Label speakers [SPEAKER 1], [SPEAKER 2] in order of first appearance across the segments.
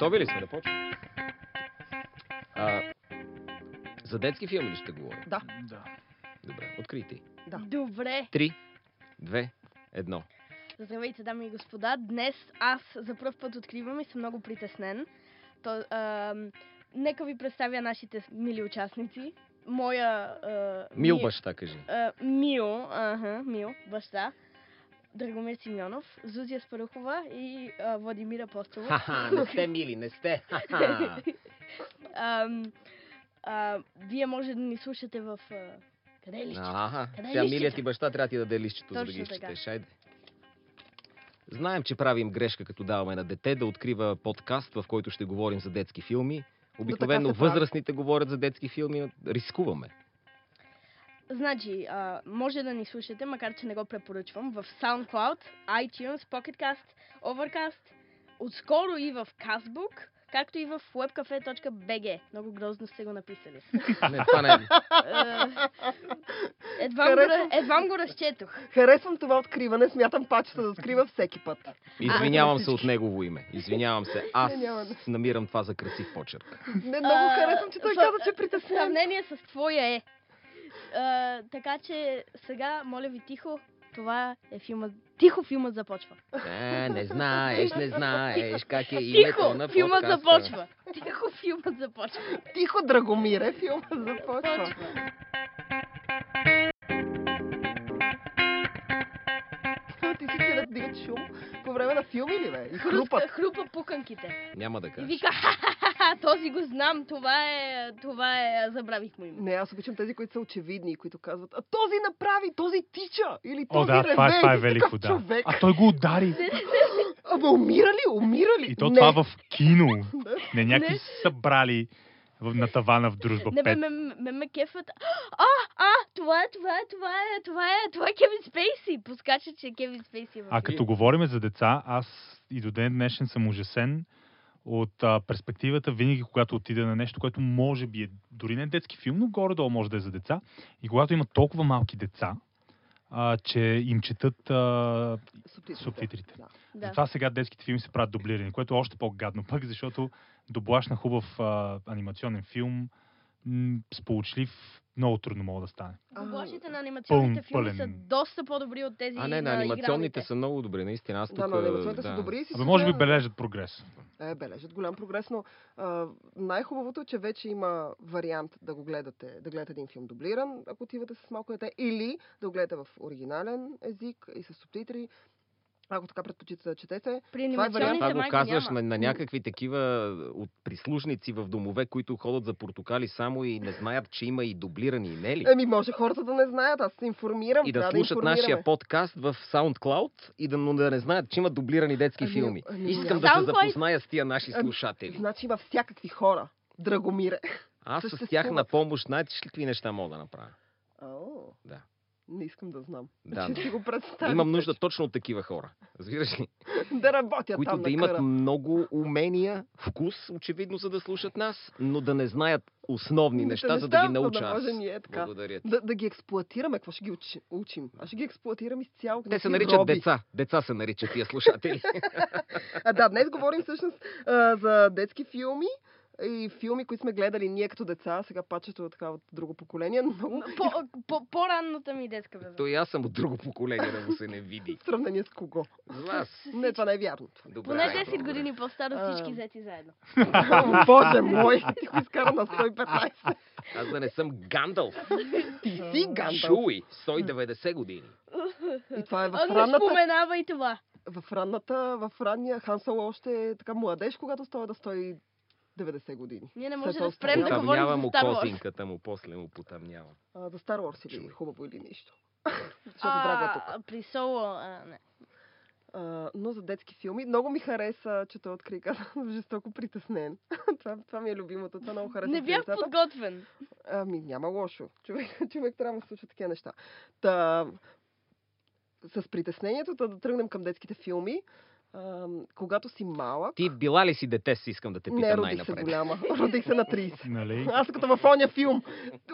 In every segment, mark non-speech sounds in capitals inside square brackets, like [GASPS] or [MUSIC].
[SPEAKER 1] Готови ли сме да почваме? А, за детски филми ли ще говорим?
[SPEAKER 2] Да.
[SPEAKER 3] Да.
[SPEAKER 1] Добре, открийте.
[SPEAKER 2] Да.
[SPEAKER 4] Добре.
[SPEAKER 1] Три, две, едно.
[SPEAKER 4] Здравейте, дами и господа. Днес аз за първ път откривам и съм много притеснен. То, а, нека ви представя нашите мили участници. Моя... А,
[SPEAKER 1] Мил
[SPEAKER 4] ми-
[SPEAKER 1] баща, кажи.
[SPEAKER 4] А, Мил, ага, Мил, баща. Драгомир Симеонов, Зузия Спарухова и а, Владимир Апостолов.
[SPEAKER 1] Ха-ха, не сте [LAUGHS] мили, не сте.
[SPEAKER 4] Ам, а, вие може да ни слушате в... А, къде е лището?
[SPEAKER 1] Аха,
[SPEAKER 4] Къде е
[SPEAKER 1] сега
[SPEAKER 4] листчето?
[SPEAKER 1] милият ти баща трябва да ти даде лището, за да ги изчетеш. Айде. Знаем, че правим грешка, като даваме на дете да открива подкаст, в който ще говорим за детски филми. Обикновено възрастните говорят за детски филми, но рискуваме.
[SPEAKER 4] Значи, а, може да ни слушате, макар че не го препоръчвам, в SoundCloud, iTunes, PocketCast, Overcast, отскоро и в Castbook, както и в webcafe.bg. Много грозно сте го написали.
[SPEAKER 1] Не, това не е.
[SPEAKER 4] Е, едвам, го, разчетох.
[SPEAKER 2] Харесвам това откриване. Смятам пачета да открива всеки път.
[SPEAKER 1] Извинявам се от негово име. Извинявам се. Аз намирам това за красив почерк.
[SPEAKER 2] Не, много харесвам, че той
[SPEAKER 4] в-
[SPEAKER 2] каза, че е
[SPEAKER 4] В
[SPEAKER 2] притеснен.
[SPEAKER 4] сравнение с твоя е. А, така че сега, моля ви тихо, това е филмът. Тихо филмът започва.
[SPEAKER 1] Е, не знаеш, не знаеш как е името
[SPEAKER 4] Тихо,
[SPEAKER 1] на
[SPEAKER 4] филмът
[SPEAKER 1] подкаста.
[SPEAKER 4] започва. Тихо, филмът започва.
[SPEAKER 2] Тихо, Драгомире, филма започва.
[SPEAKER 4] Почва.
[SPEAKER 2] Ти си ти да дигат шум по време на филми ли, бе? И хрупат.
[SPEAKER 4] хрупа пуканките.
[SPEAKER 1] Няма да
[SPEAKER 4] И
[SPEAKER 1] кажеш.
[SPEAKER 4] вика, ха-ха-ха, [LAUGHS] този го знам, това е, това е, забравих му име.
[SPEAKER 2] Не, аз обичам тези, които са очевидни, които казват, а този направи, този тича, или този
[SPEAKER 3] О, да,
[SPEAKER 2] реве,
[SPEAKER 3] това, е- това е велико, да.
[SPEAKER 2] човек.
[SPEAKER 3] А той го удари.
[SPEAKER 2] Ама умира ли? Умира ли?
[SPEAKER 3] И то
[SPEAKER 2] не.
[SPEAKER 3] това в кино. Не някакви
[SPEAKER 4] Не.
[SPEAKER 3] събрали на тавана в дружба
[SPEAKER 4] Не, бе,
[SPEAKER 3] 5.
[SPEAKER 4] ме, ме, ме, ме кефът. А, а, това е, това е, това е, това е, това е Кевин Спейси. Подскача, че Кевин Спейси е
[SPEAKER 3] А като говорим за деца, аз и до ден днешен съм ужасен от а, перспективата винаги, когато отида на нещо, което може би е дори не детски филм, но горе-долу може да е за деца. И когато има толкова малки деца, а, че им четат а,
[SPEAKER 2] Субтитрите.
[SPEAKER 3] субтитрите.
[SPEAKER 2] Да.
[SPEAKER 3] Затова сега детските филми се правят дублирани, което е още по-гадно пък, защото доблаш на хубав а, анимационен филм, м- сполучлив, много трудно мога да стане.
[SPEAKER 4] Доблажите на анимационните
[SPEAKER 3] пълн-
[SPEAKER 4] филми са
[SPEAKER 3] пълен.
[SPEAKER 4] доста по-добри от тези
[SPEAKER 1] А не, на
[SPEAKER 4] на
[SPEAKER 1] анимационните
[SPEAKER 4] игралните.
[SPEAKER 1] са много добри, наистина. Аз тук...
[SPEAKER 2] Да, но анимационните
[SPEAKER 1] да.
[SPEAKER 2] са добри и си
[SPEAKER 3] Абе, може би бележат прогрес.
[SPEAKER 2] Е, бележат голям прогрес, но а, най-хубавото е, че вече има вариант да го гледате, да гледате един филм дублиран, ако отивате с малко дете, или да го гледате в оригинален език и с субтитри. Ако така предпочитате да четете,
[SPEAKER 4] При
[SPEAKER 2] Това е
[SPEAKER 4] анимационните
[SPEAKER 1] Това го казваш
[SPEAKER 4] няма.
[SPEAKER 1] на, на някакви такива от прислужници в домове, които ходят за портокали само и не знаят, че има и дублирани имейли.
[SPEAKER 2] еми може хората да не знаят, аз се информирам.
[SPEAKER 1] И да слушат
[SPEAKER 2] информираме.
[SPEAKER 1] нашия подкаст в SoundCloud и да, но да не знаят, че има дублирани детски
[SPEAKER 2] Ами,
[SPEAKER 1] филми.
[SPEAKER 2] ами,
[SPEAKER 1] Искам
[SPEAKER 2] няма.
[SPEAKER 1] да се запозная с тия наши
[SPEAKER 2] Ами,
[SPEAKER 1] слушатели.
[SPEAKER 2] Значи има всякакви хора. Драгомире.
[SPEAKER 1] Аз с тях на помощ, знаете ли какви неща мога да направя?
[SPEAKER 2] О,
[SPEAKER 1] Да.
[SPEAKER 2] Не искам да знам.
[SPEAKER 1] Да,
[SPEAKER 2] Ще
[SPEAKER 1] да.
[SPEAKER 2] си го представя.
[SPEAKER 1] Имам нужда точно от такива хора. Разбираш ли? [LAUGHS]
[SPEAKER 2] да работя
[SPEAKER 1] които
[SPEAKER 2] там
[SPEAKER 1] да имат
[SPEAKER 2] къра.
[SPEAKER 1] много умения, вкус, очевидно, за да слушат нас, но да не знаят
[SPEAKER 2] основниНите
[SPEAKER 1] неща, за да ги науча
[SPEAKER 2] да може ние така.
[SPEAKER 1] Благодаря ти.
[SPEAKER 2] Да, да ги експлуатираме. Какво ще ги учи, учим? Аз ще ги експлуатирам изцяло.
[SPEAKER 1] Те се наричат
[SPEAKER 2] роби.
[SPEAKER 1] деца. Деца се наричат тия слушатели. [LAUGHS]
[SPEAKER 2] А, да, днес говорим всъщност а, за детски филми и филми, които сме гледали ние като деца. Сега пачето е така от друго поколение. Много
[SPEAKER 4] По, по, по-ранната ми детска възраст.
[SPEAKER 1] То и аз съм от друго поколение, да му се не види.
[SPEAKER 2] в сравнение с кого.
[SPEAKER 1] С вас.
[SPEAKER 2] Не, това не е вярно.
[SPEAKER 1] Добре,
[SPEAKER 4] Поне 10
[SPEAKER 1] добре.
[SPEAKER 4] години по-старо всички взети заедно. [LAUGHS]
[SPEAKER 2] Боже мой, ти го изкара на 115.
[SPEAKER 1] Аз да не съм Гандалф.
[SPEAKER 2] Ти си Гандалф.
[SPEAKER 1] Шуи. 190 години.
[SPEAKER 2] И това е в
[SPEAKER 4] не
[SPEAKER 2] ранната,
[SPEAKER 4] споменава и това.
[SPEAKER 2] в ранната, в ранния Хан Соло още е така младеж, когато стоя да стои 90 години.
[SPEAKER 4] Ние не
[SPEAKER 2] След
[SPEAKER 4] може
[SPEAKER 2] това
[SPEAKER 4] да спрем да говорим за Star Wars.
[SPEAKER 1] косинката му, после му потъмнява.
[SPEAKER 2] А, за Star Wars или хубаво или нищо. [LAUGHS]
[SPEAKER 4] А, при Соло, а, не.
[SPEAKER 2] А, но за детски филми. Много ми хареса, че той откри каза [LAUGHS] жестоко притеснен. [LAUGHS] това, това ми е любимото. Това много хареса.
[SPEAKER 4] Не бях
[SPEAKER 2] децата.
[SPEAKER 4] подготвен.
[SPEAKER 2] Ами, няма лошо. Човек, човек трябва да слуша такива неща. Та, с притеснението да, да тръгнем към детските филми. Когато си малък,
[SPEAKER 1] Ти била ли си дете, си искам да те
[SPEAKER 2] не
[SPEAKER 1] питам
[SPEAKER 2] родих се
[SPEAKER 1] най-напред.
[SPEAKER 2] голяма. [LAUGHS] Родих се на 30.
[SPEAKER 3] Нали?
[SPEAKER 2] Аз като в оня филм.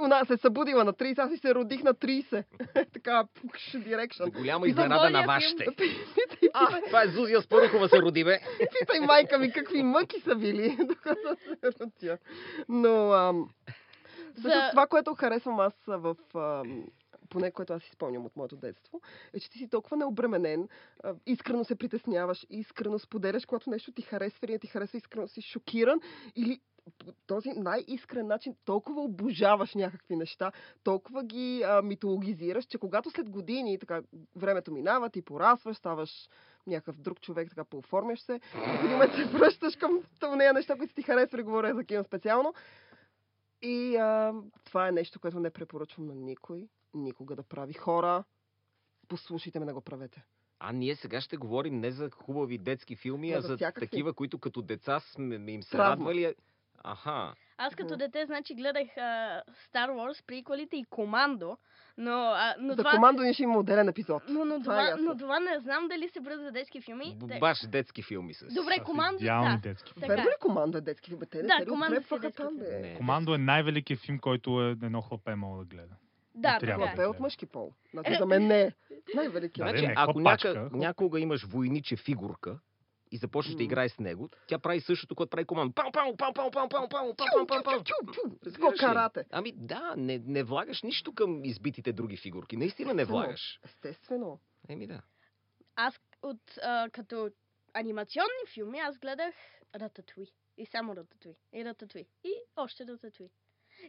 [SPEAKER 2] Она се събудила на 30, аз и се родих на 30. [LAUGHS] така, пукш, дирекшн.
[SPEAKER 1] голяма
[SPEAKER 2] И
[SPEAKER 1] изненада
[SPEAKER 4] за
[SPEAKER 1] на вашите. [LAUGHS] А, това е Зузия Спарухова се роди, бе.
[SPEAKER 2] питай майка ми какви мъки са били, докато се родя. Но, ам, всъщност, това, което харесвам аз в... Поне което аз си спомням от моето детство, е, че ти си толкова необременен, искрено се притесняваш, искрено споделяш, когато нещо ти харесва или не ти харесва, искрено си шокиран или по този най-искрен начин толкова обожаваш някакви неща, толкова ги а, митологизираш, че когато след години така, времето минава, ти порасваш, ставаш някакъв друг човек, така пооформяш се, в един се връщаш към нея неща, които ти харесвали, говоря за Ким специално. И а, това е нещо, което не препоръчвам на никой, никога да прави хора. Послушайте ме да го правете.
[SPEAKER 1] А ние сега ще говорим не за хубави детски филми,
[SPEAKER 2] Не,
[SPEAKER 1] а
[SPEAKER 2] за
[SPEAKER 1] за
[SPEAKER 2] всякакви.
[SPEAKER 1] такива, които като деца сме им се
[SPEAKER 2] Травма.
[SPEAKER 1] радвали. Аха.
[SPEAKER 4] Аз като дете, значи, гледах а, Star Wars, приквелите и Командо, но, а, но
[SPEAKER 2] за
[SPEAKER 4] това...
[SPEAKER 2] командо ние ще има отделен епизод.
[SPEAKER 4] Но, но,
[SPEAKER 2] Това е
[SPEAKER 4] това,
[SPEAKER 2] ясно.
[SPEAKER 4] но това не знам дали се броят за детски филми.
[SPEAKER 1] Баш детски филми са.
[SPEAKER 4] Добре, командо, да.
[SPEAKER 3] детски.
[SPEAKER 4] Така
[SPEAKER 2] Верно
[SPEAKER 4] е.
[SPEAKER 2] ли командо е детски филм? Те не
[SPEAKER 4] Да,
[SPEAKER 2] се
[SPEAKER 4] Командо е детски
[SPEAKER 2] там, бе?
[SPEAKER 1] Не.
[SPEAKER 3] Командо е най-великият филм, който е едно хлапе мога да гледа.
[SPEAKER 4] Да,
[SPEAKER 3] трябва.
[SPEAKER 4] така
[SPEAKER 2] Това
[SPEAKER 4] е.
[SPEAKER 2] е от мъжки пол. Значи за мен не е. Най-великият.
[SPEAKER 3] Да,
[SPEAKER 1] Значи, ако няка, някога имаш войниче фигурка и започнеш да играеш с него, тя прави същото, което прави пау,
[SPEAKER 2] Чу,
[SPEAKER 1] пау,
[SPEAKER 2] чу,
[SPEAKER 1] пау, пау.
[SPEAKER 2] чу, чу, чу. С
[SPEAKER 1] Разбираш ли?
[SPEAKER 2] карате.
[SPEAKER 1] Ами да, не, не влагаш нищо към избитите други фигурки. Наистина не влагаш.
[SPEAKER 2] Естествено.
[SPEAKER 1] Еми да.
[SPEAKER 4] Аз от а, като анимационни филми, аз гледах Рататуи. И само Рататуи. И Рататуи. И още Рататуи.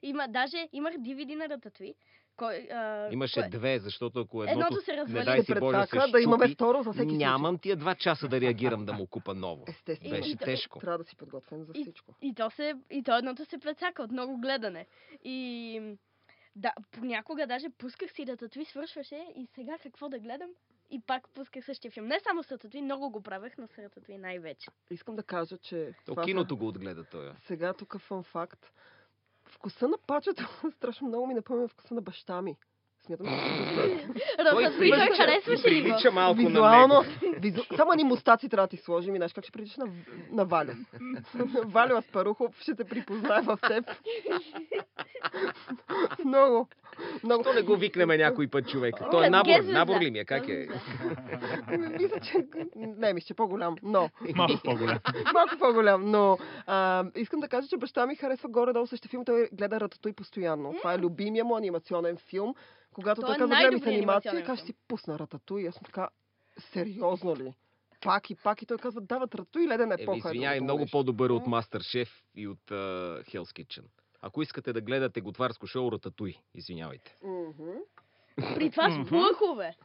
[SPEAKER 4] Има, даже имах DVD на Рататуи. Кой, а,
[SPEAKER 1] Имаше
[SPEAKER 4] кое-
[SPEAKER 1] две, защото ако едното,
[SPEAKER 4] Едното се
[SPEAKER 1] не
[SPEAKER 4] развали.
[SPEAKER 1] дай
[SPEAKER 2] Се
[SPEAKER 1] си Боже, се
[SPEAKER 2] да имаме второ за всеки
[SPEAKER 1] нямам тия два часа да реагирам да му купа ново.
[SPEAKER 2] Естествено.
[SPEAKER 1] Беше
[SPEAKER 4] И-
[SPEAKER 1] тежко.
[SPEAKER 2] Трябва да си подготвен за
[SPEAKER 4] И-
[SPEAKER 2] всичко.
[SPEAKER 4] И то, се, и то едното се прецака от много гледане. И да, понякога даже пусках си Рататуи, свършваше и сега какво да гледам? И пак пусках същия филм. Не само с Рататуи, много го правех, но с Рататуи най-вече.
[SPEAKER 2] Искам да кажа, че...
[SPEAKER 1] То
[SPEAKER 2] това
[SPEAKER 1] киното го отгледа той.
[SPEAKER 2] Сега тук фън факт. Вкуса на пачето [LAUGHS] страшно много ми напомня вкуса на баща ми. Смятам, [LAUGHS]
[SPEAKER 4] той харесваше ли го?
[SPEAKER 1] прилича малко
[SPEAKER 2] Визуално,
[SPEAKER 1] на [LAUGHS] него.
[SPEAKER 2] визу... само ни мустаци трябва да ти сложим и знаеш как ще приличаш на, на Валю. Валю Аспарухов ще те припознае в теб. много. Много.
[SPEAKER 1] То не го викнеме някой път човек. Той е набор, набор ли ми е? Как е? [LAUGHS]
[SPEAKER 2] Мисля, че... Не, мисля, че по-голям. Но.
[SPEAKER 3] Малко по-голям. [LAUGHS]
[SPEAKER 2] Малко по-голям, но а, искам да кажа, че баща ми харесва горе-долу същия филм. Той гледа Рататуй постоянно. Това е любимия му анимационен филм. Когато
[SPEAKER 4] Той
[SPEAKER 2] гледай ми с анимация, казва, ще
[SPEAKER 4] филм.
[SPEAKER 2] си пусна Рататуй. Аз съм така, сериозно ли? Пак и пак и той казва, дават Рататуй и епоха. е
[SPEAKER 1] извинявай,
[SPEAKER 2] другото
[SPEAKER 1] много по-добър от Мастер Шеф и от uh, Hell's Kitchen. Ако искате да гледате готварско шоу, рататуй. Извинявайте.
[SPEAKER 2] Мгм.
[SPEAKER 4] При това с плъхове.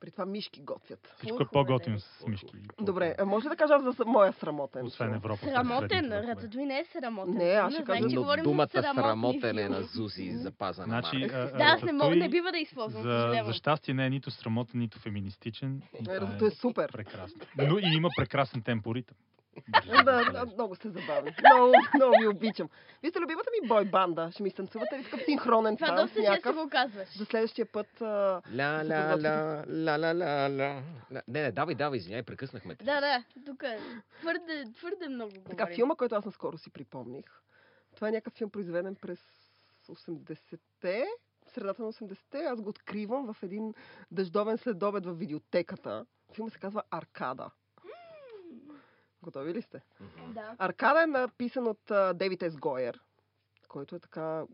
[SPEAKER 2] При това мишки готвят.
[SPEAKER 3] Всичко е по-готино с мишки.
[SPEAKER 2] Добре, може ли да кажа аз за моя срамотен?
[SPEAKER 3] Освен? Европа.
[SPEAKER 4] Срамотен. Рататуй не е срамотен.
[SPEAKER 2] Не, аз ще кажа,
[SPEAKER 1] Но думата срамотен е на Зузи запазена
[SPEAKER 3] Значи,
[SPEAKER 4] Да, аз не мога, не бива да използвам.
[SPEAKER 3] За, за щастие не е нито срамотен, нито феминистичен. Това
[SPEAKER 2] Рататуй е супер.
[SPEAKER 3] Прекрасно. Но и има прекрасен темпоритъм.
[SPEAKER 2] Да, много сте забавни. Много, [LAUGHS] много ви обичам. Вие сте любимата ми бой банда. Ще ми станцувате ли такъв синхронен
[SPEAKER 4] Това
[SPEAKER 2] танц
[SPEAKER 4] доста често
[SPEAKER 2] някакъв?
[SPEAKER 4] го казваш.
[SPEAKER 2] За следващия път
[SPEAKER 1] Ла, ла, ла, ла, ла, ла, ла. Не, не, давай, давай, извиняй, прекъснахме те.
[SPEAKER 4] Да, да, тук е твърде, твърде много
[SPEAKER 2] така
[SPEAKER 4] говорим.
[SPEAKER 2] филма, който аз наскоро си припомних. Това е някакъв филм, произведен през 80-те, средата на 80-те. Аз го откривам в един дъждовен следобед в видеотеката. Филмът се казва Аркада. Готови ли сте?
[SPEAKER 4] Да.
[SPEAKER 2] Аркада е написан от а, Дейвид Ес Гойер, който е така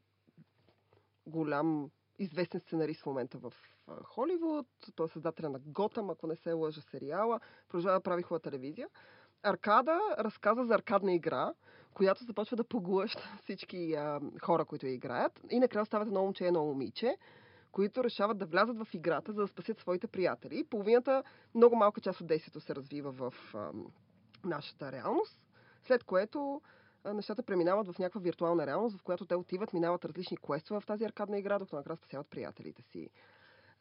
[SPEAKER 2] голям, известен сценарист в момента в а, Холивуд. Той е създателя на Готъм, ако не се лъжа сериала. Продължава да прави хубава телевизия. Аркада разказа за аркадна игра, която започва да поглъща [LAUGHS] всички а, хора, които я играят. И накрая стават едно момче и едно момиче, които решават да влязат в играта, за да спасят своите приятели. Половината, много малка част от действието се развива в а, нашата реалност, след което нещата преминават в някаква виртуална реалност, в която те отиват, минават различни квестове в тази аркадна игра, докато накрая спасяват приятелите си.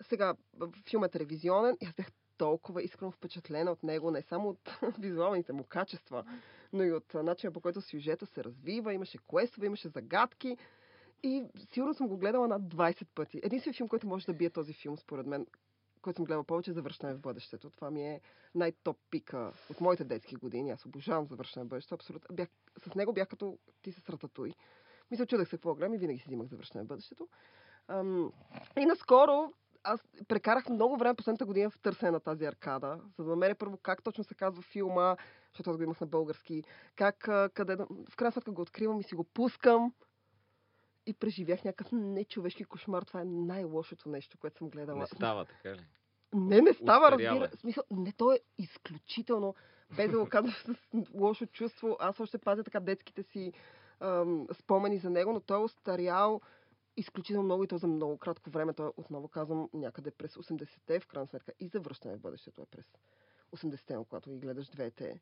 [SPEAKER 2] Сега, в- филм е телевизионен и аз бях толкова искрено впечатлена от него, не само от [LAUGHS] визуалните му качества, но и от начина по който сюжета се развива, имаше квестове, имаше загадки. И сигурно съм го гледала над 20 пъти. Единственият филм, който може да бие този филм, според мен, който съм гледала повече, Завършване в бъдещето. Това ми е най-топ пика от моите детски години. Аз обожавам Завършване в бъдещето. Абсолютно. Бях, с него бях като ти с Рататуй. Мисля, чудех се какво гледам и винаги си взимах Завършване в бъдещето. Ам, и наскоро аз прекарах много време последната година в търсене на тази аркада, за да намеря първо как точно се казва филма, защото аз го имах на български, как, къде, в крайна сметка го откривам и си го пускам и преживях някакъв нечовешки кошмар. Това е най-лошото нещо, което съм гледала.
[SPEAKER 1] Не става така ли?
[SPEAKER 2] Не, не става, разбира.
[SPEAKER 1] е.
[SPEAKER 2] Смисъл, не, то е изключително. Без да го казвам с лошо чувство. Аз още пазя така детските си ам, спомени за него, но той е устарял изключително много и то за много кратко време. Той, отново казвам, някъде през 80-те, в крайна сметка, и завръщане в бъдещето е през 80-те, когато ги гледаш двете.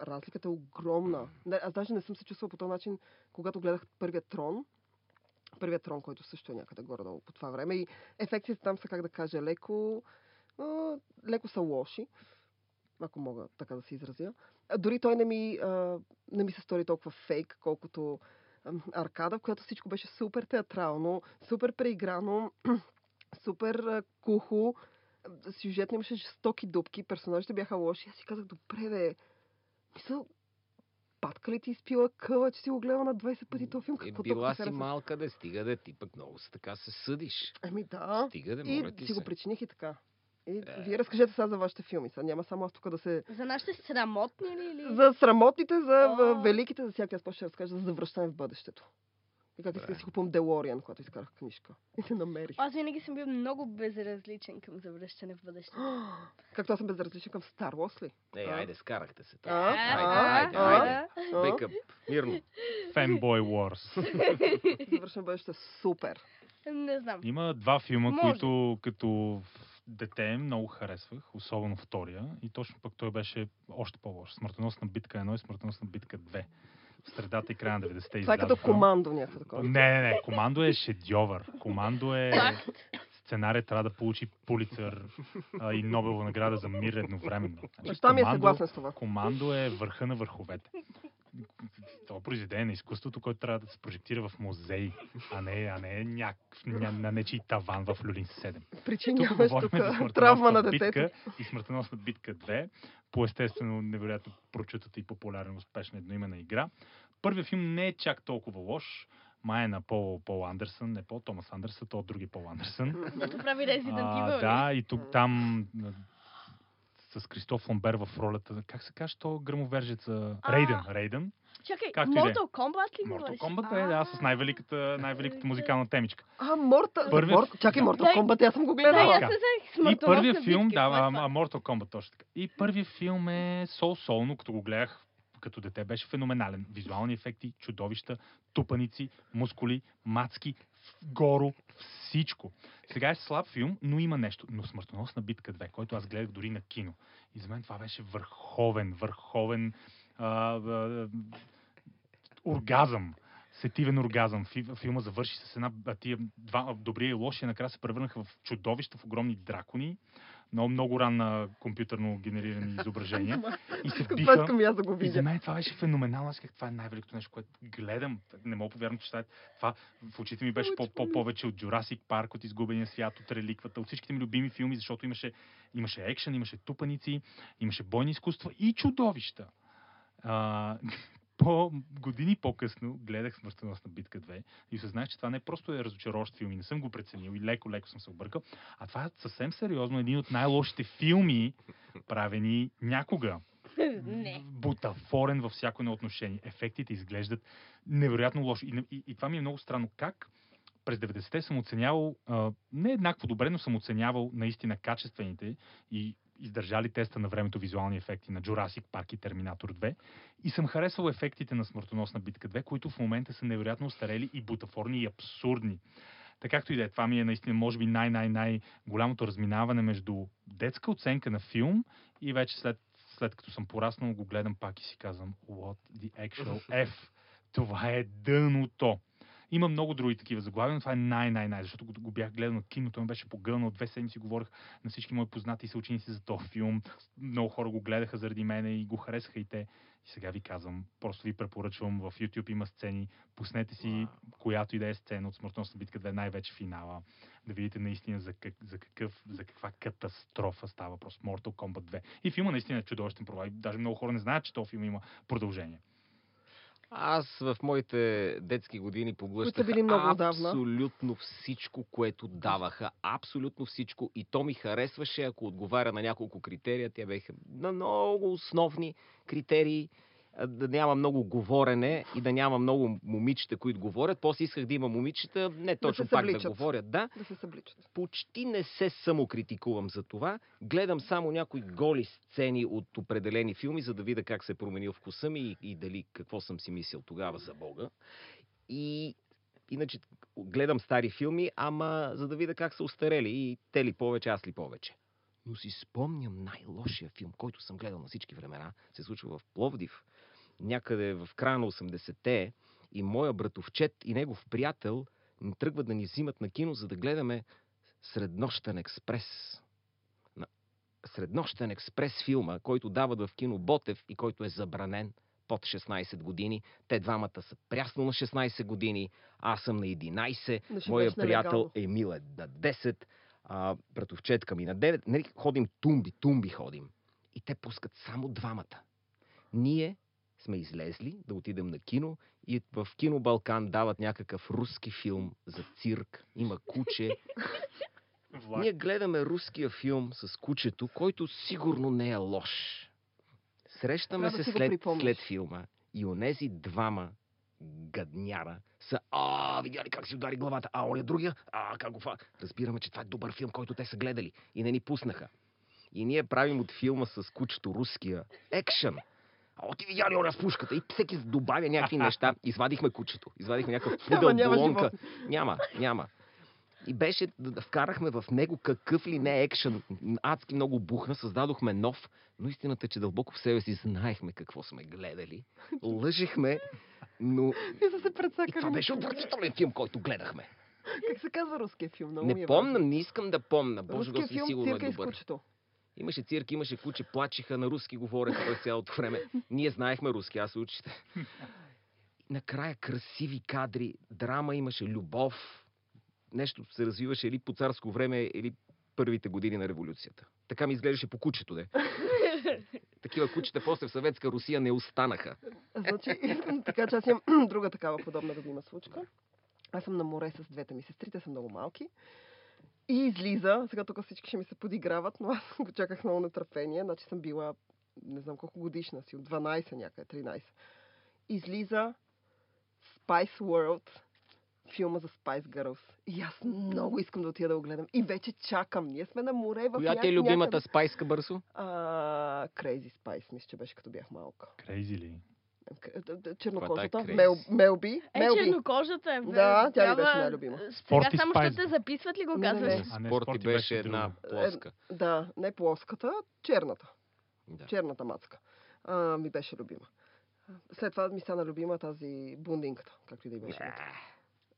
[SPEAKER 2] Разликата е огромна. Аз даже не съм се чувствала по този начин, когато гледах първия трон. Първият трон, който също е някъде горе-долу по това време. И ефектите там са, как да кажа, леко, леко са лоши, ако мога така да се изразя. Дори той не ми, не ми се стори толкова фейк, колкото аркада, в която всичко беше супер театрално, супер преиграно, [CLEARS THROAT] супер кухо. Сюжетно имаше жестоки дупки, персонажите бяха лоши. Аз си казах, добре, бе, мисъл, патка ли ти изпила къла, че си го гледала на 20 пъти този филм?
[SPEAKER 1] Е,
[SPEAKER 2] Какво
[SPEAKER 1] била
[SPEAKER 2] толкова
[SPEAKER 1] си малка да стига да ти пък много се така се съдиш.
[SPEAKER 2] Ами да.
[SPEAKER 1] Стига да
[SPEAKER 2] И
[SPEAKER 1] моля ти
[SPEAKER 2] си го
[SPEAKER 1] се.
[SPEAKER 2] причиних и така. И
[SPEAKER 1] Е.
[SPEAKER 2] вие разкажете сега за вашите филми. Сега няма само аз тук да се...
[SPEAKER 4] За нашите срамотни ли? Или...
[SPEAKER 2] За срамотните, за
[SPEAKER 4] О.
[SPEAKER 2] великите, за всяка аз ще разкажа за завръщане в бъдещето. И как исках да си купувам Делориан, когато изкарах книжка. [LAUGHS] И не намерих.
[SPEAKER 4] Аз винаги съм бил много безразличен към завръщане в бъдещето. [GASPS]
[SPEAKER 2] Както аз съм безразличен към Star Wars ли?
[SPEAKER 1] Е, айде, скарахте се.
[SPEAKER 2] А?
[SPEAKER 1] Айде, айде, айде. Мирно. [LAUGHS]
[SPEAKER 3] Fanboy Wars. [LAUGHS]
[SPEAKER 2] Завършване в бъдещето е супер.
[SPEAKER 4] Не знам.
[SPEAKER 3] Има два филма,
[SPEAKER 4] Може.
[SPEAKER 3] които като дете много харесвах, особено втория. И точно пък той беше още по-лош. Смъртоносна битка 1 и смъртоносна битка 2. В средата и края на 90-те
[SPEAKER 2] Това е като командо някакво такова.
[SPEAKER 3] Не, не, не. Командо е шедьовър. Командо е... Сценария трябва да получи Пулицър а, и Нобелова награда за мир едновременно. Значи,
[SPEAKER 2] ми е съгласен с това.
[SPEAKER 3] Командо е върха на върховете. Това е произведение на изкуството, което трябва да се прожектира в музей, а не, а не някакъв, ня, на нечий таван в Люлин 7. Тук
[SPEAKER 2] Причиняваш тук
[SPEAKER 3] за смъртоносна
[SPEAKER 2] травма на
[SPEAKER 3] битка
[SPEAKER 2] детето.
[SPEAKER 3] и смъртоносна битка 2, по естествено невероятно прочутата и популярна успешна едноименна игра. Първият филм не е чак толкова лош. Май е на Пол, Пол Андерсън, не Пол Томас Андерсън, то от други Пол Андерсън.
[SPEAKER 4] Прави Resident Evil.
[SPEAKER 3] да, и тук там с Кристоф Ламбер в ролята, как се каже, то грамовержеца
[SPEAKER 4] А.
[SPEAKER 3] Рейден. Рейден.
[SPEAKER 4] Чакай,
[SPEAKER 3] Както и да е.
[SPEAKER 4] Mortal Kombat ли
[SPEAKER 3] Mortal? Kombat е, да, с най-великата, най-великата музикална темичка.
[SPEAKER 2] А, Морта...
[SPEAKER 3] Първият-
[SPEAKER 2] Мор... Чакай, Mortal Kombat, аз съм го
[SPEAKER 4] Да, се взех
[SPEAKER 3] И първият филм, да, а, Mortal Kombat точно така. И първият филм е сол-солно, като го гледах като дете, беше феноменален. Визуални ефекти, чудовища, тупаници, мускули, мацки, горо, всичко. Сега е слаб филм, но има нещо. Но Смъртоносна битка 2, който аз гледах дори на кино. И за мен това беше върховен, върховен а, а, оргазъм. Сетивен оргазъм. Фи- Филма завърши с една тия два добрия и лошия накрая се превърнаха в чудовища, в огромни дракони. Много, много ранна компютърно генерирани изображения. [LAUGHS] И се
[SPEAKER 2] Това
[SPEAKER 3] биха.
[SPEAKER 2] искам и аз да го
[SPEAKER 3] И за
[SPEAKER 2] видя.
[SPEAKER 3] мен това беше феноменално. Аз казах, това е най-великото нещо, което гледам. Не мога повярвам, че това, е- това в очите ми беше по- по- повече от Jurassic Парк, от Изгубения свят, от Реликвата, от всичките ми любими филми, защото имаше, имаше екшен, имаше тупаници, имаше бойни изкуства и чудовища. А, по години по-късно гледах Смъртоносна битка 2 и осъзнах, че това не просто е разочароващ филм и не съм го преценил и леко-леко съм се объркал, а това е съвсем сериозно един от най-лошите филми, правени някога
[SPEAKER 4] Не.
[SPEAKER 3] бутафорен във всяко едно отношение. Ефектите изглеждат невероятно лошо. И, и, и това ми е много странно. Как през 90-те съм оценявал, а, не еднакво добре, но съм оценявал наистина качествените и издържали теста на времето визуални ефекти на Jurassic Park и Терминатор 2. И съм харесвал ефектите на Смъртоносна битка 2, които в момента са невероятно устарели и бутафорни и абсурдни. Така както и да е, това ми е наистина, може би, най-най-най голямото разминаване между детска оценка на филм и вече след, след като съм пораснал, го гледам пак и си казвам, what the actual F? Това е дъното. Има много други такива заглавия, но това е най-най-най, защото го, го бях гледал на кино, той ме беше погълнал. Две седмици говорих на всички мои познати и съученици за този филм. Много хора го гледаха заради мене и го харесаха и те. И сега ви казвам, просто ви препоръчвам, в YouTube има сцени, пуснете си
[SPEAKER 1] Вау.
[SPEAKER 3] която и да е сцена от смъртносна битка, да е най-вече финала, да видите наистина за, как, за, какъв, за каква катастрофа става въпрос. Mortal Kombat 2. И филма наистина е чудовищен провал. Даже много хора не знаят, че този филм има продължение.
[SPEAKER 1] Аз в моите детски години поглъщах абсолютно всичко, което даваха. Абсолютно всичко. И то ми харесваше, ако отговаря на няколко критерия. Те бяха на много основни критерии. Да няма много говорене и да няма много момичета, които говорят. После исках да има момичета, не точно
[SPEAKER 2] се
[SPEAKER 1] пак да
[SPEAKER 2] събличат.
[SPEAKER 1] говорят. Да,
[SPEAKER 2] Да се събличат.
[SPEAKER 1] почти не се самокритикувам за това. Гледам само някои голи сцени от определени филми, за да видя как се е променил вкуса ми и, и дали какво съм си мислил тогава за Бога. И иначе гледам стари филми, ама за да видя как са устарели и те ли повече, аз ли повече. Но си спомням най-лошия филм, който съм гледал на всички времена. Се случва в Пловдив, някъде в края на 80-те и моя братовчет и негов приятел м, тръгват да ни взимат на кино, за да гледаме Среднощен експрес. Среднощен експрес филма, който дават в кино Ботев и който е забранен под 16 години. Те двамата са прясно на 16 години, аз съм на 11,
[SPEAKER 2] Да ще
[SPEAKER 1] моя приятел. Емил е на 10, а, братовчетка ми на 9. Нали, ходим тумби, тумби ходим. И те пускат само двамата. Ние сме излезли да отидем на кино и в кино Балкан дават някакъв руски филм за цирк. Има куче. Ние гледаме руския филм с кучето, който сигурно не е лош. Срещаме
[SPEAKER 2] Трябва да
[SPEAKER 1] се след, след филма и онези двама гадняра са а, видя ли как си удари главата, а оня другия, а, как го фа... Разбираме, че това е добър филм, който те са гледали и не ни пуснаха. И ние правим от филма с кучето руския екшън. А о, ти видя ли оня с пушката? И всеки добавя някакви [LAUGHS] неща. Извадихме кучето. Извадихме някакъв пудъл,
[SPEAKER 2] няма
[SPEAKER 1] болонка. Няма, няма. И беше, вкарахме в него какъв ли не екшън. Адски много бухна, създадохме нов. Но истината е, че дълбоко в себе си знаехме какво сме гледали. Лъжехме, но
[SPEAKER 2] И са се
[SPEAKER 1] и това беше отвратителен филм, който гледахме.
[SPEAKER 2] Как се казва руския филм? Много
[SPEAKER 1] Не
[SPEAKER 2] е
[SPEAKER 1] помня,
[SPEAKER 2] важно.
[SPEAKER 1] не искам да помня. Боже, Господи,
[SPEAKER 2] филм
[SPEAKER 1] сигурно е добър. Имаше цирк, имаше куче, плачеха, на руски говореха през цялото време. Ние знаехме руски, аз учихте. Накрая красиви кадри, драма имаше, любов. Нещо се развиваше или по царско време, или първите години на революцията. Така ми изглеждаше по кучето, де. Такива кучета после в съветска Русия не останаха.
[SPEAKER 2] Значи, да кажа, че аз имам [CLEARS THROAT] друга такава подобна любима случка. Аз съм на море с двете ми сестри, те са много малки. И излиза, сега тук всички ще ми се подиграват, но аз го чаках много нетърпение. Значи съм била, не знам колко годишна си, от 12 някъде, 13. Излиза Spice World, филма за Spice Girls. И аз много искам да отида да го гледам. И вече чакам. Ние сме на море в
[SPEAKER 1] Коя ти е любимата
[SPEAKER 2] някъде.
[SPEAKER 1] спайска бърсо?
[SPEAKER 2] А, Crazy Spice, мисля, че беше като бях малка.
[SPEAKER 3] Крейзи ли?
[SPEAKER 2] Чернокожата.
[SPEAKER 1] Е
[SPEAKER 2] Мел? Мелби.
[SPEAKER 4] Е,
[SPEAKER 2] Мелби.
[SPEAKER 4] чернокожата е. бе,
[SPEAKER 2] Да, тя ми
[SPEAKER 4] трябва-
[SPEAKER 2] беше най-любима.
[SPEAKER 4] Сега само ще те записват ли го казваш?
[SPEAKER 2] не.
[SPEAKER 1] Спорти беше една
[SPEAKER 3] друго.
[SPEAKER 1] плоска.
[SPEAKER 2] Да, не плоската, черната.
[SPEAKER 1] Да.
[SPEAKER 2] Черната мацка. А, ми беше любима. След това ми стана любима тази бундинката, както и да й беше.